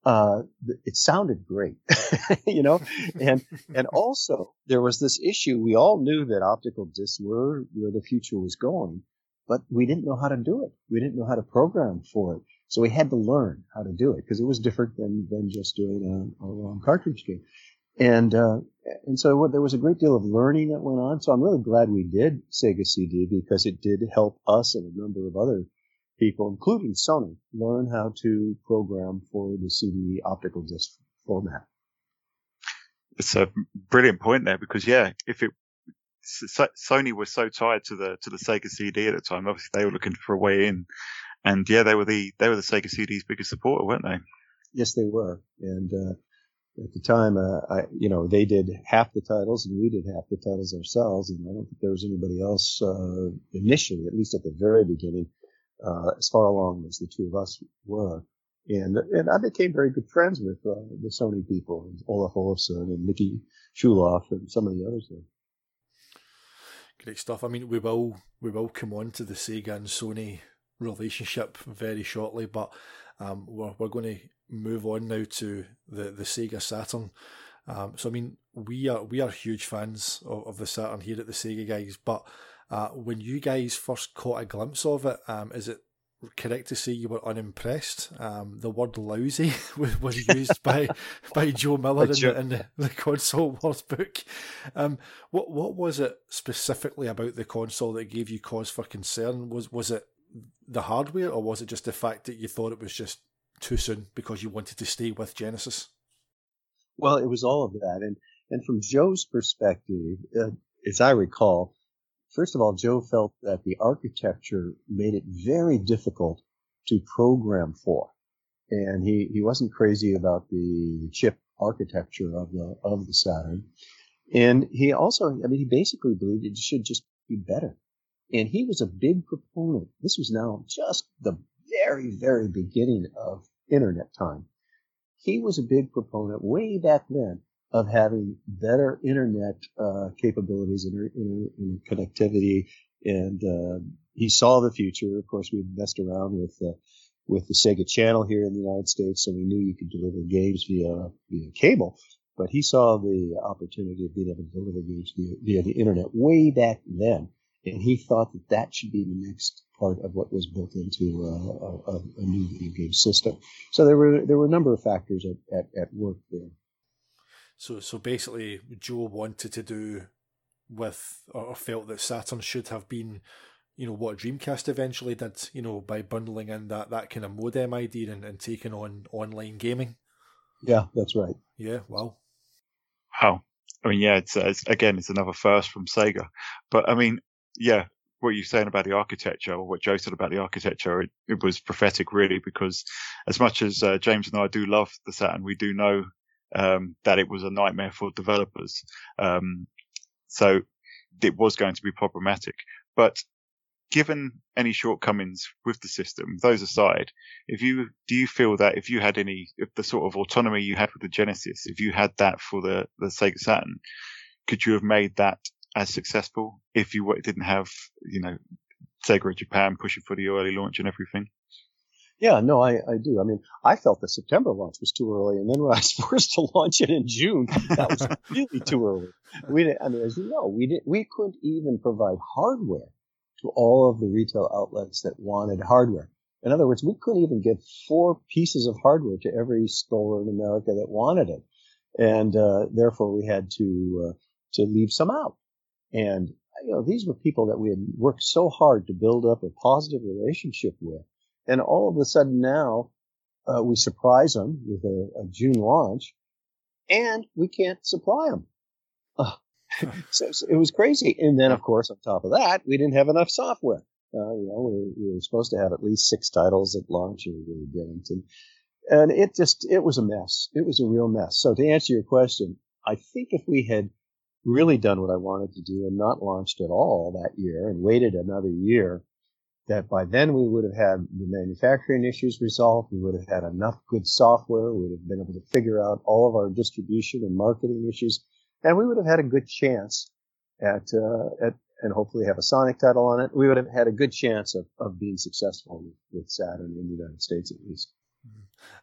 Uh, it sounded great, you know, and and also there was this issue. We all knew that optical discs were where the future was going, but we didn't know how to do it. We didn't know how to program for it. So we had to learn how to do it because it was different than, than just doing a, a long cartridge game. And, uh, and so there was a great deal of learning that went on. So I'm really glad we did Sega CD because it did help us and a number of other people, including Sony, learn how to program for the CD optical disc format. It's a brilliant point there because yeah, if it Sony was so tied to the to the Sega CD at the time, obviously they were looking for a way in, and yeah, they were the they were the Sega CD's biggest supporter, weren't they? Yes, they were, and uh, at the time, uh, I, you know, they did half the titles and we did half the titles ourselves, and I don't think there was anybody else uh, initially, at least at the very beginning, uh, as far along as the two of us were. And and I became very good friends with uh, the Sony people, Olaf Olafsson and Mickey Schulhof and some of the others there. Great stuff. I mean, we will we will come on to the Sega and Sony relationship very shortly, but um, we're we're going to move on now to the the Sega Saturn. Um, so I mean, we are we are huge fans of, of the Saturn here at the Sega guys, but uh, when you guys first caught a glimpse of it, um, is it correct to say you were unimpressed? Um, the word "lousy" was, was used by by Joe Miller in, the, in the, the, console wars book. Um, what what was it specifically about the console that gave you cause for concern? Was was it the hardware, or was it just the fact that you thought it was just too soon because you wanted to stay with Genesis? Well, it was all of that, and and from Joe's perspective, uh, as I recall, First of all, Joe felt that the architecture made it very difficult to program for. And he, he wasn't crazy about the chip architecture of the, of the Saturn. And he also, I mean, he basically believed it should just be better. And he was a big proponent. This was now just the very, very beginning of internet time. He was a big proponent way back then of having better internet uh, capabilities and, connectivity. And uh, he saw the future. Of course, we messed around with uh, with the Sega Channel here in the United States, so we knew you could deliver games via via cable. But he saw the opportunity of being able to deliver games via, via the internet way back then, and he thought that that should be the next part of what was built into uh, a, a, new video game system. So there were there were a number of factors at, at, at work there. So so basically, Joe wanted to do with or felt that Saturn should have been, you know, what Dreamcast eventually did, you know, by bundling in that that kind of modem idea and, and taking on online gaming. Yeah, that's right. Yeah, wow. Wow. I mean, yeah, it's, it's again, it's another first from Sega, but I mean, yeah, what you're saying about the architecture, or what Joe said about the architecture, it, it was prophetic, really, because as much as uh, James and I do love the Saturn, we do know um, that it was a nightmare for developers. Um, so it was going to be problematic. But given any shortcomings with the system, those aside, if you do you feel that if you had any if the sort of autonomy you had with the Genesis, if you had that for the the Sega Saturn, could you have made that as successful if you didn't have you know Sega Japan pushing for the early launch and everything? Yeah, no, I, I do. I mean, I felt the September launch was too early, and then when I was forced to launch it in June, that was really too early. We didn't, I mean, as you know, we didn't, we couldn't even provide hardware to all of the retail outlets that wanted hardware. In other words, we couldn't even get four pieces of hardware to every store in America that wanted it, and uh, therefore we had to uh, to leave some out. And you know, these were people that we had worked so hard to build up a positive relationship with and all of a sudden now, uh, we surprise them with a, a, June launch and we can't supply them. Uh, so, so, it was crazy. And then, of course, on top of that, we didn't have enough software. Uh, you know, we, we, were supposed to have at least six titles at launch and we really didn't. And, and it just, it was a mess. It was a real mess. So to answer your question, I think if we had really done what I wanted to do and not launched at all that year and waited another year, that by then we would have had the manufacturing issues resolved. We would have had enough good software. We would have been able to figure out all of our distribution and marketing issues, and we would have had a good chance at uh, at and hopefully have a Sonic title on it. We would have had a good chance of, of being successful with, with Saturn in the United States at least.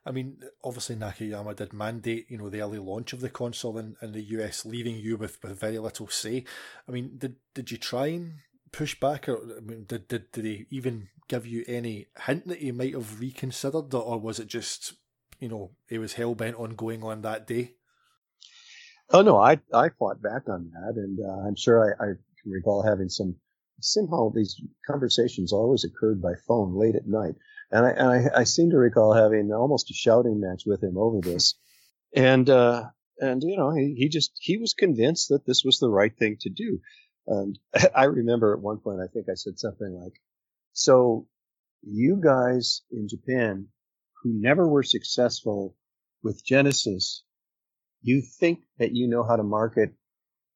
I mean, obviously Nakayama did mandate, you know, the early launch of the console in, in the US, leaving you with, with very little say. I mean, did did you try and push back, or I mean, did did did he even give you any hint that he might have reconsidered, or was it just you know he was hell bent on going on that day? Oh no, I I fought back on that, and uh, I'm sure I, I, can recall having some somehow these conversations always occurred by phone late at night. And I, and I, I seem to recall having almost a shouting match with him over this. And, uh, and, you know, he, he just, he was convinced that this was the right thing to do. And I remember at one point, I think I said something like, so you guys in Japan who never were successful with Genesis, you think that you know how to market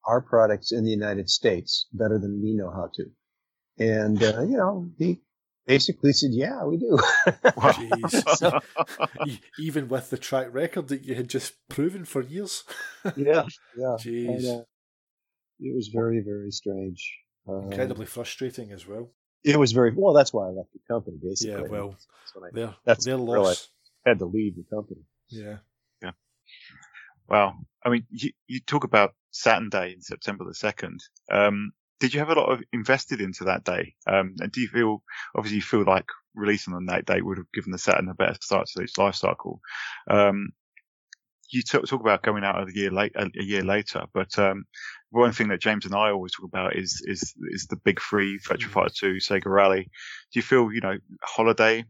our products in the United States better than we know how to. And, uh, you know, he basically said, yeah, we do. Jeez. E- Even with the track record that you had just proven for years. yeah, yeah. Jeez. And, uh, it was very, very strange. Um, Incredibly frustrating as well. It was very, well, that's why I left the company, basically. Yeah, well, That's when I Their, That's their real loss. had to leave the company. Yeah. Yeah. Wow. I mean, you, you talk about Saturn Day in September the 2nd. Um, did you have a lot of invested into that day? Um, and do you feel, obviously you feel like releasing on that day would have given the Saturn a better start to its life cycle. Um, you talk, talk about going out a year late, a, year later, but, um, one thing that James and I always talk about is, is, is the big three, Virtua Fighter 2, Sega Rally. Do you feel, you know, Holiday,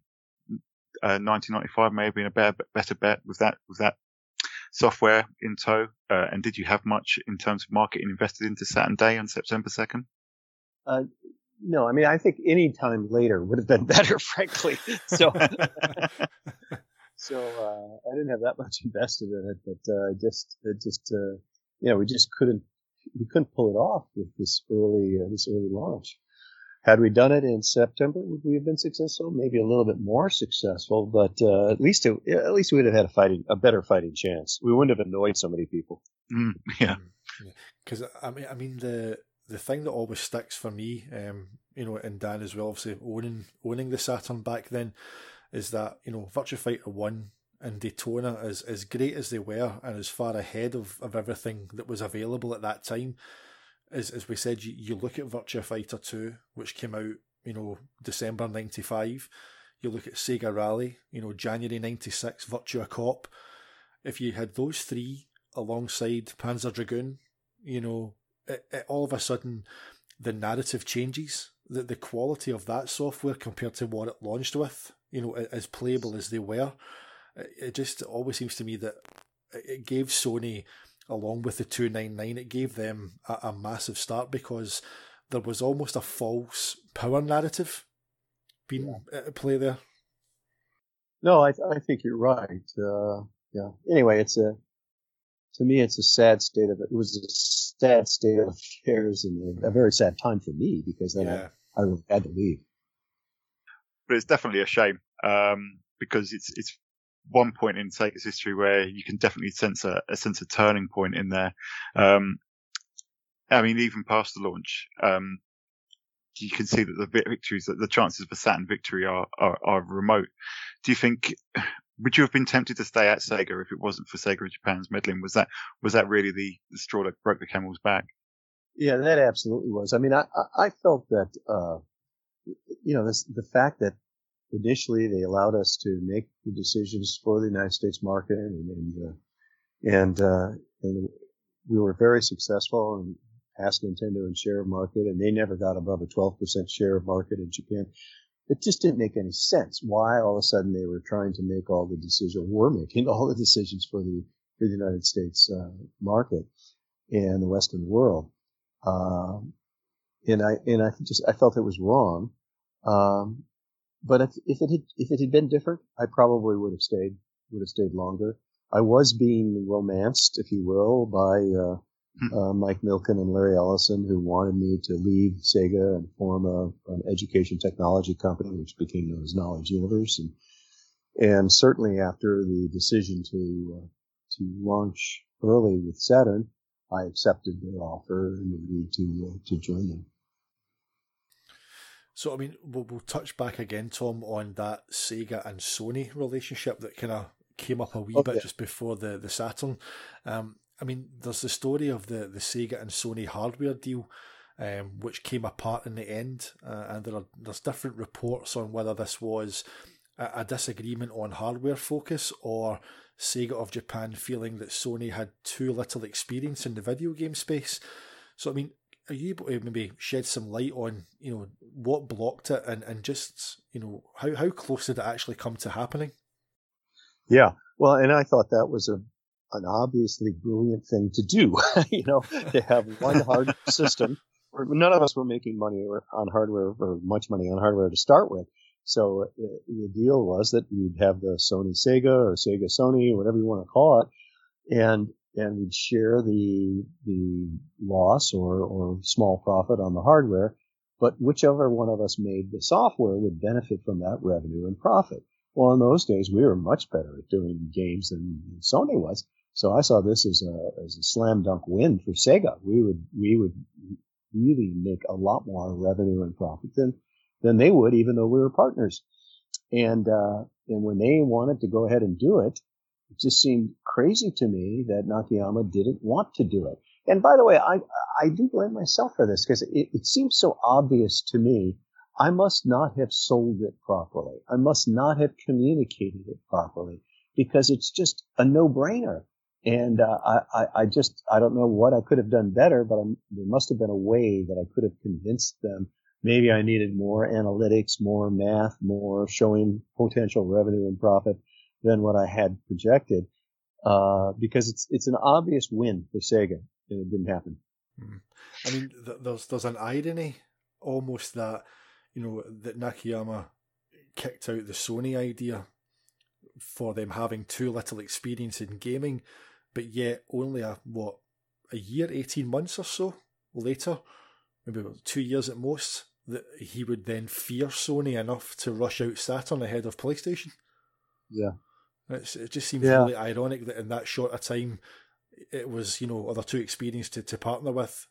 uh, 1995 may have been a better, better bet with that, with that software in tow? Uh, and did you have much in terms of marketing invested into Saturn Day on September 2nd? Uh, no, I mean, I think any time later would have been better, frankly. So, so, uh, I didn't have that much invested in it, but, uh, just, it just, uh, you know, we just couldn't, we couldn't pull it off with this early, uh, this early launch. Had we done it in September, would we have been successful? Maybe a little bit more successful, but uh, at least it, at least we would have had a fighting, a better fighting chance. We wouldn't have annoyed so many people. Mm, yeah. Because I mean, I mean the the thing that always sticks for me, um, you know, and Dan as well, obviously owning owning the Saturn back then, is that you know Virtua Fighter One and Daytona, as as great as they were, and as far ahead of, of everything that was available at that time, as as we said, you, you look at Virtua Fighter Two, which came out, you know, December '95. You look at Sega Rally, you know, January '96, Virtua Cop. If you had those three alongside Panzer Dragoon, you know, it, it, all of a sudden the narrative changes. The the quality of that software compared to what it launched with, you know, as playable as they were, it, it just always seems to me that it gave Sony along with the 299, it gave them a, a, massive start because there was almost a false power narrative being yeah. at play there. No, I, I think you're right. Uh, yeah. Anyway, it's a, to me, it's a sad state of it. It was a sad state of affairs and a, a very sad time for me because then yeah. I, I had to leave. But it's definitely a shame, um, because it's, it's one point in Sega's history where you can definitely sense a, a sense of turning point in there. Um, I mean, even past the launch, um, you can see that the victories, that the chances a Saturn victory are, are, are remote. Do you think, would you have been tempted to stay at Sega if it wasn't for Sega Japan's meddling? Was that, was that really the, the straw that broke the camel's back? Yeah, that absolutely was. I mean, I, I felt that, uh, you know, this, the fact that initially they allowed us to make the decisions for the United States market and, and, uh, and, uh, and we were very successful and passed Nintendo in share of market and they never got above a 12% share of market in Japan. It just didn't make any sense why all of a sudden they were trying to make all the decisions, were making all the decisions for the, for the United States, uh, market and the Western world. Um, and I, and I just, I felt it was wrong. Um, but if, if it had if it had been different, I probably would have stayed would have stayed longer. I was being romanced, if you will, by uh, hmm. uh, Mike Milken and Larry Ellison, who wanted me to leave Sega and form a, an education technology company, which became known as Knowledge Universe. And and certainly after the decision to uh, to launch early with Saturn, I accepted their offer and agreed to uh, to join them. So, I mean, we'll, we'll touch back again, Tom, on that Sega and Sony relationship that kind of came up a wee okay. bit just before the, the Saturn. Um, I mean, there's the story of the, the Sega and Sony hardware deal, um, which came apart in the end, uh, and there are there's different reports on whether this was a, a disagreement on hardware focus or Sega of Japan feeling that Sony had too little experience in the video game space. So, I mean, are you able to maybe shed some light on you know what blocked it and, and just you know how, how close did it actually come to happening? Yeah. Well and i thought that was a an obviously brilliant thing to do you know to have one hard system none of us were making money on hardware or much money on hardware to start with. So uh, the deal was that we'd have the sony sega or sega sony whatever you want to call it and and we'd share the the loss or, or small profit on the hardware, but whichever one of us made the software would benefit from that revenue and profit. Well, in those days, we were much better at doing games than Sony was. So I saw this as a as a slam dunk win for Sega. We would we would really make a lot more revenue and profit than than they would, even though we were partners. And uh, and when they wanted to go ahead and do it, it just seemed crazy to me that Nakayama didn't want to do it. And by the way, I I do blame myself for this because it, it seems so obvious to me. I must not have sold it properly. I must not have communicated it properly because it's just a no-brainer. And uh, I, I, I just I don't know what I could have done better, but I'm, there must have been a way that I could have convinced them. Maybe I needed more analytics, more math, more showing potential revenue and profit than what I had projected, uh, because it's it's an obvious win for Sega, and it didn't happen. Hmm. I mean, th- there's there's an irony almost that you know that Nakayama kicked out the Sony idea for them having too little experience in gaming, but yet only a what a year, eighteen months or so later, maybe two years at most, that he would then fear Sony enough to rush out Saturn ahead of PlayStation. Yeah, it's, it just seems yeah. really ironic that in that short a time, it was you know other two experienced to, to partner with,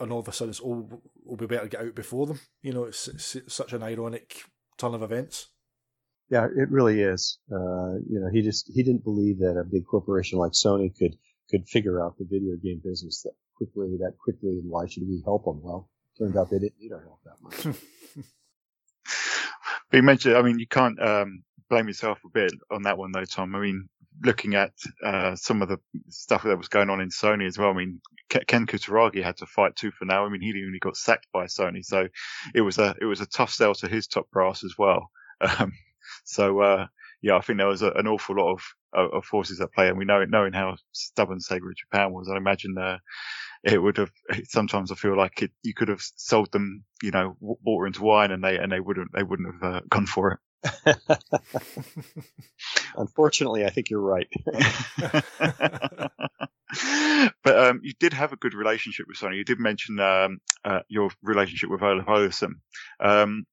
and all of a sudden it's oh we'll be better get out before them. You know, it's, it's such an ironic turn of events. Yeah, it really is. Uh, you know, he just he didn't believe that a big corporation like Sony could could figure out the video game business that quickly, that quickly, and why should we help them? Well, turned out they didn't need our help that much. but you mentioned, I mean, you can't um, blame yourself a bit on that one though, Tom. I mean, looking at uh, some of the stuff that was going on in Sony as well. I mean, Ken Kutaragi had to fight tooth for now. I mean, he only got sacked by Sony, so it was a it was a tough sell to his top brass as well. Um, so uh, yeah, I think there was a, an awful lot of, of forces at play, and we know it knowing how stubborn Sega Japan was. I imagine uh, it would have sometimes I feel like it, you could have sold them, you know, water into wine, and they and they wouldn't they wouldn't have uh, gone for it. Unfortunately, I think you're right. but um, you did have a good relationship with Sony. You did mention um, uh, your relationship with Olaf Olafsson. Um,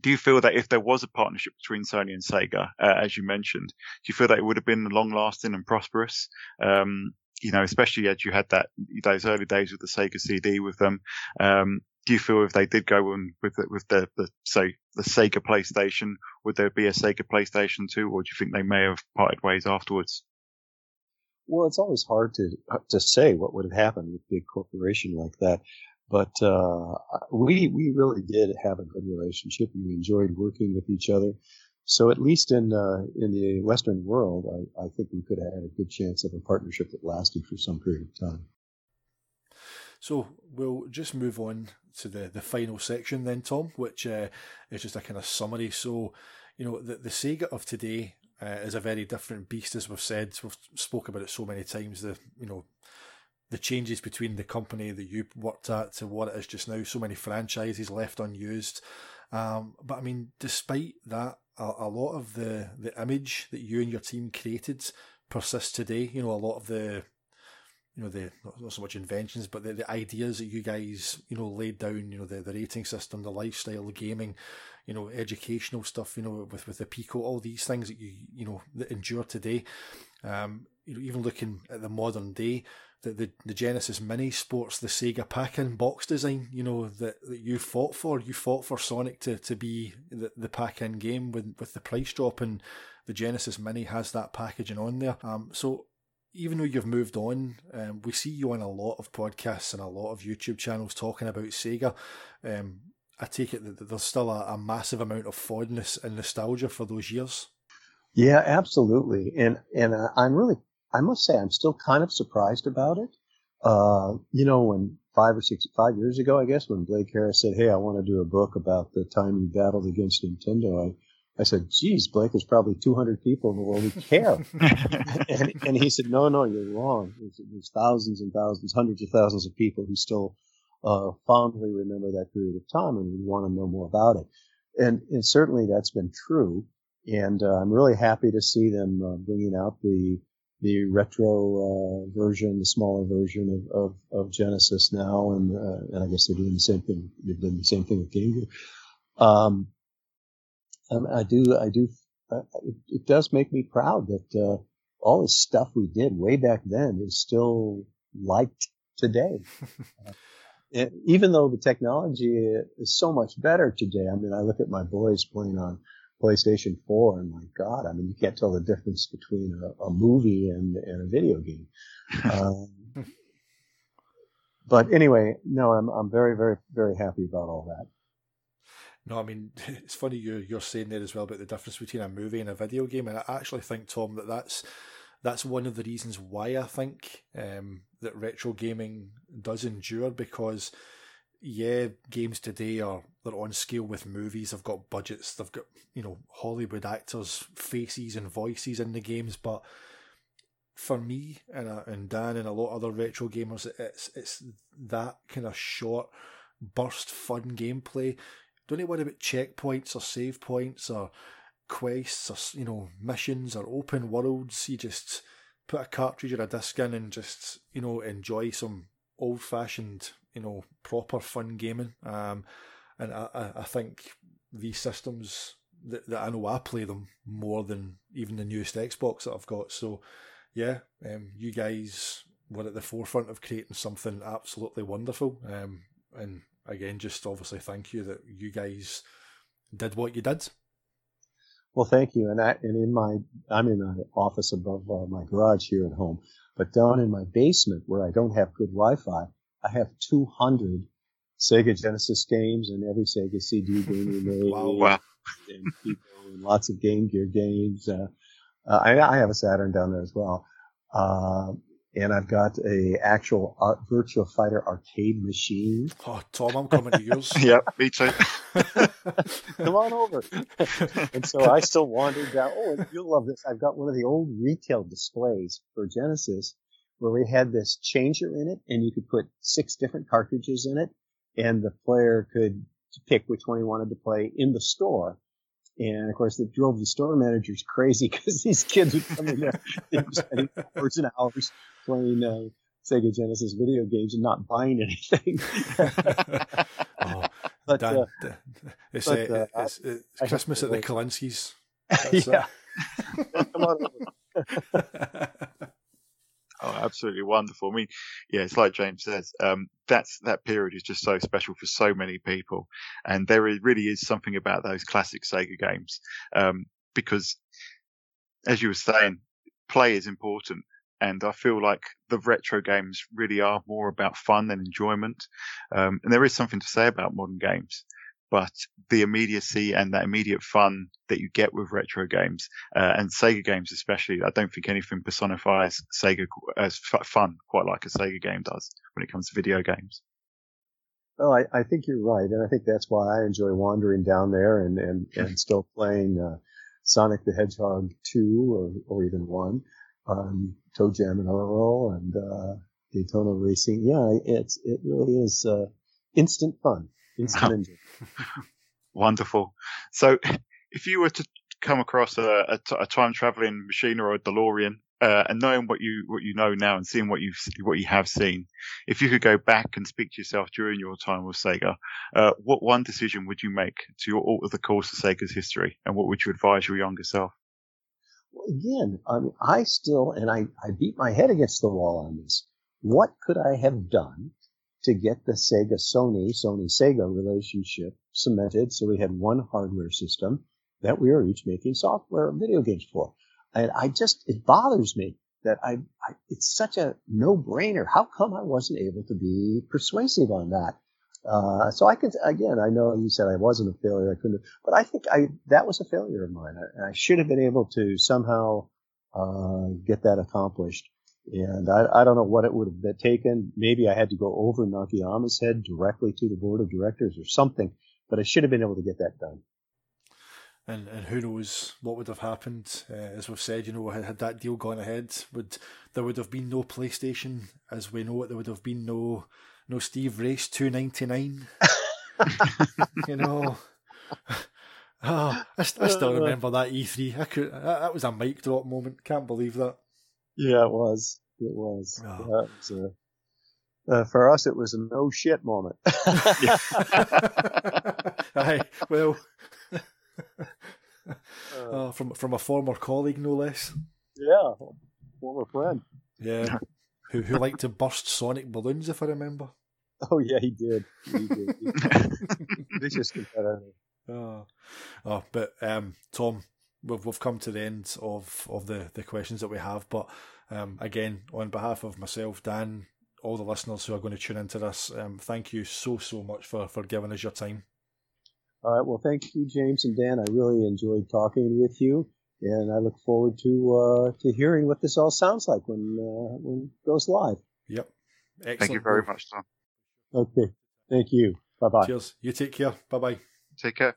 do you feel that if there was a partnership between Sony and Sega, uh, as you mentioned, do you feel that it would have been long lasting and prosperous? Um, you know, especially as you had that those early days with the Sega CD with them. Um, do you feel if they did go on with the, with the, the say the Sega PlayStation, would there be a Sega PlayStation 2, or do you think they may have parted ways afterwards? Well, it's always hard to to say what would have happened with a big corporation like that, but uh, we we really did have a good relationship. We enjoyed working with each other. So at least in uh, in the Western world, I, I think we could have had a good chance of a partnership that lasted for some period of time. So we'll just move on to the, the final section then, Tom, which uh, is just a kind of summary. So, you know, the, the Sega of today uh, is a very different beast, as we've said. We've spoke about it so many times. The you know the changes between the company that you worked at to what it is just now. So many franchises left unused. Um, but I mean, despite that, a, a lot of the the image that you and your team created persists today. You know, a lot of the you know the not, so much inventions, but the, the ideas that you guys you know laid down. You know the, the rating system, the lifestyle, the gaming, you know educational stuff. You know with with the Pico, all these things that you you know that endure today. Um, you know even looking at the modern day, the, the, the Genesis Mini sports the Sega pack-in box design, you know, that, that you fought for. You fought for Sonic to, to be the, the pack-in game with, with the price drop, and the Genesis Mini has that packaging on there. Um, so even though you've moved on, um, we see you on a lot of podcasts and a lot of YouTube channels talking about Sega. Um, I take it that there's still a, a, massive amount of fondness and nostalgia for those years. Yeah, absolutely. And and uh, I'm really, I must say, I'm still kind of surprised about it. uh, you know, when five or six, five years ago, I guess, when Blake Harris said, "Hey, I want to do a book about the time you battled against Nintendo," I I said, geez, Blake, there's probably 200 people in the world who care. and, and, he said, no, no, you're wrong. There's, there's, thousands and thousands, hundreds of thousands of people who still uh, fondly remember that period of time and would want to know more about it. And, and certainly that's been true. And uh, I'm really happy to see them uh, bringing out the the retro uh, version, the smaller version of, of, of Genesis now, and uh, and I guess they're doing the same thing. They've done the same thing with Game Gear. Um, um, I do, I do, uh, it, it, does make me proud that uh, all the stuff we did way back then is still liked today. uh, even though the technology is so much better today, I mean, I look at my boys playing on PlayStation 4 and my God, I mean, you can't tell the difference between a, a movie and, and, a video game. Um, but anyway, no, I'm, I'm very, very, very happy about all that. No, I mean it's funny you you're saying there as well about the difference between a movie and a video game, and I actually think Tom that that's that's one of the reasons why I think um, that retro gaming does endure because yeah, games today are they're on scale with movies. They've got budgets. They've got you know Hollywood actors' faces and voices in the games, but for me and uh, and Dan and a lot of other retro gamers, it's it's that kind of short burst fun gameplay don't need to worry about checkpoints or save points or quests or you know missions or open worlds. You just put a cartridge or a disc in and just you know enjoy some old fashioned you know proper fun gaming. Um, and I, I think these systems that, that I know I play them more than even the newest Xbox that I've got. So yeah, um, you guys were at the forefront of creating something absolutely wonderful. Um, and again, just obviously thank you that you guys did what you did. Well, thank you. And I, and in my, I'm in an office above uh, my garage here at home, but down in my basement where I don't have good Wi-Fi, I have 200 Sega Genesis games and every Sega CD game we made. wow. wow. And, people, and lots of Game Gear games. Uh, uh, I, I, have a Saturn down there as well. Uh, and I've got a actual art, Virtua Fighter arcade machine. Oh, Tom, I'm coming to yours. yep, me too. Come on over. and so I still wandered down. Oh, you'll love this. I've got one of the old retail displays for Genesis where we had this changer in it, and you could put six different cartridges in it, and the player could pick which one he wanted to play in the store. And of course, it drove the store managers crazy because these kids would come in there spending hours and hours playing uh, Sega Genesis video games and not buying anything. oh, but, Dan, uh, it's, but, uh, it's, it's Christmas at the Kalinskis. yeah. Come on Oh, absolutely wonderful. I mean, yeah, it's like James says. Um, that's that period is just so special for so many people, and there really is something about those classic Sega games um, because, as you were saying, play is important, and I feel like the retro games really are more about fun and enjoyment. Um, and there is something to say about modern games but the immediacy and that immediate fun that you get with retro games uh, and Sega games especially, I don't think anything personifies Sega as fun quite like a Sega game does when it comes to video games. Well, I, I think you're right, and I think that's why I enjoy wandering down there and and, and still playing uh, Sonic the Hedgehog two or, or even one, um, ToeJam and Earl and uh, Daytona Racing. Yeah, it's it really is uh, instant fun. Instant Wonderful. So, if you were to come across a, a, t- a time traveling machine or a DeLorean, uh, and knowing what you what you know now and seeing what you what you have seen, if you could go back and speak to yourself during your time with Sega, uh, what one decision would you make to alter the course of Sega's history, and what would you advise your younger self? Well, again, I mean, I still and I I beat my head against the wall on this. What could I have done to get the Sega Sony, Sony Sega relationship cemented so we had one hardware system that we were each making software video games for. And I just, it bothers me that I, I it's such a no brainer. How come I wasn't able to be persuasive on that? Uh, so I could, again, I know you said I wasn't a failure. I couldn't, but I think I, that was a failure of mine. I, I should have been able to somehow, uh, get that accomplished. And I, I don't know what it would have been taken. Maybe I had to go over Nakayama's head directly to the board of directors or something, but I should have been able to get that done. And and who knows what would have happened? Uh, as we've said, you know, had, had that deal gone ahead, would there would have been no PlayStation as we know it. There would have been no no Steve Race two ninety nine. you know. Oh, I, I still remember that E3. I could, that, that was a mic drop moment. Can't believe that. Yeah, it was. It was. Oh. Was a, uh, for us, it was a no shit moment. Aye, well, oh, from from a former colleague, no less. yeah, former friend. Yeah, who who liked to burst sonic balloons, if I remember. Oh yeah, he did. He did. Vicious competitor. Oh, oh but um, Tom, we've we've come to the end of, of the, the questions that we have. But um, again, on behalf of myself, Dan, all the listeners who are going to tune into this, um, thank you so so much for, for giving us your time. All right. Well, thank you, James and Dan. I really enjoyed talking with you, and I look forward to uh, to hearing what this all sounds like when uh, when it goes live. Yep. Excellent. Thank you very much, Tom. Okay. Thank you. Bye bye. Cheers. You take care. Bye bye. Take care.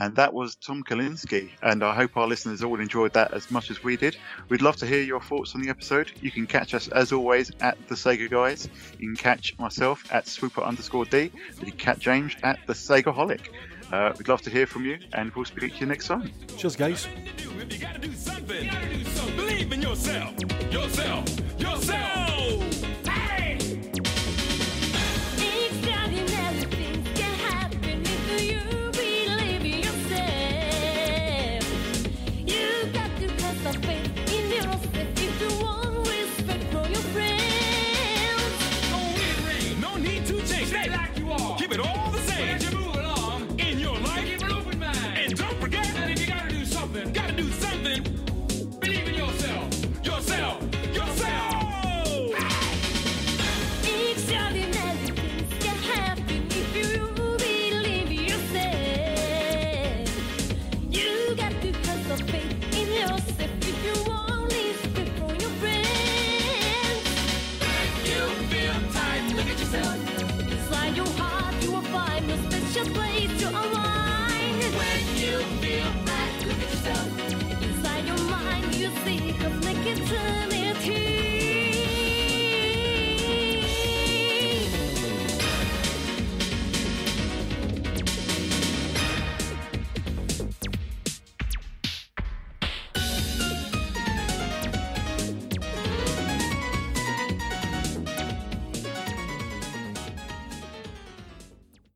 And that was Tom Kalinske, and I hope our listeners all enjoyed that as much as we did. We'd love to hear your thoughts on the episode. You can catch us as always at the Sega Guys. You can catch myself at swooper underscore D. You can catch James at the Segaholic. Uh, we'd love to hear from you, and we'll speak to you next time. Cheers, guys. do if you gotta do something. You gotta do something. Believe in yourself. Yourself. Yourself.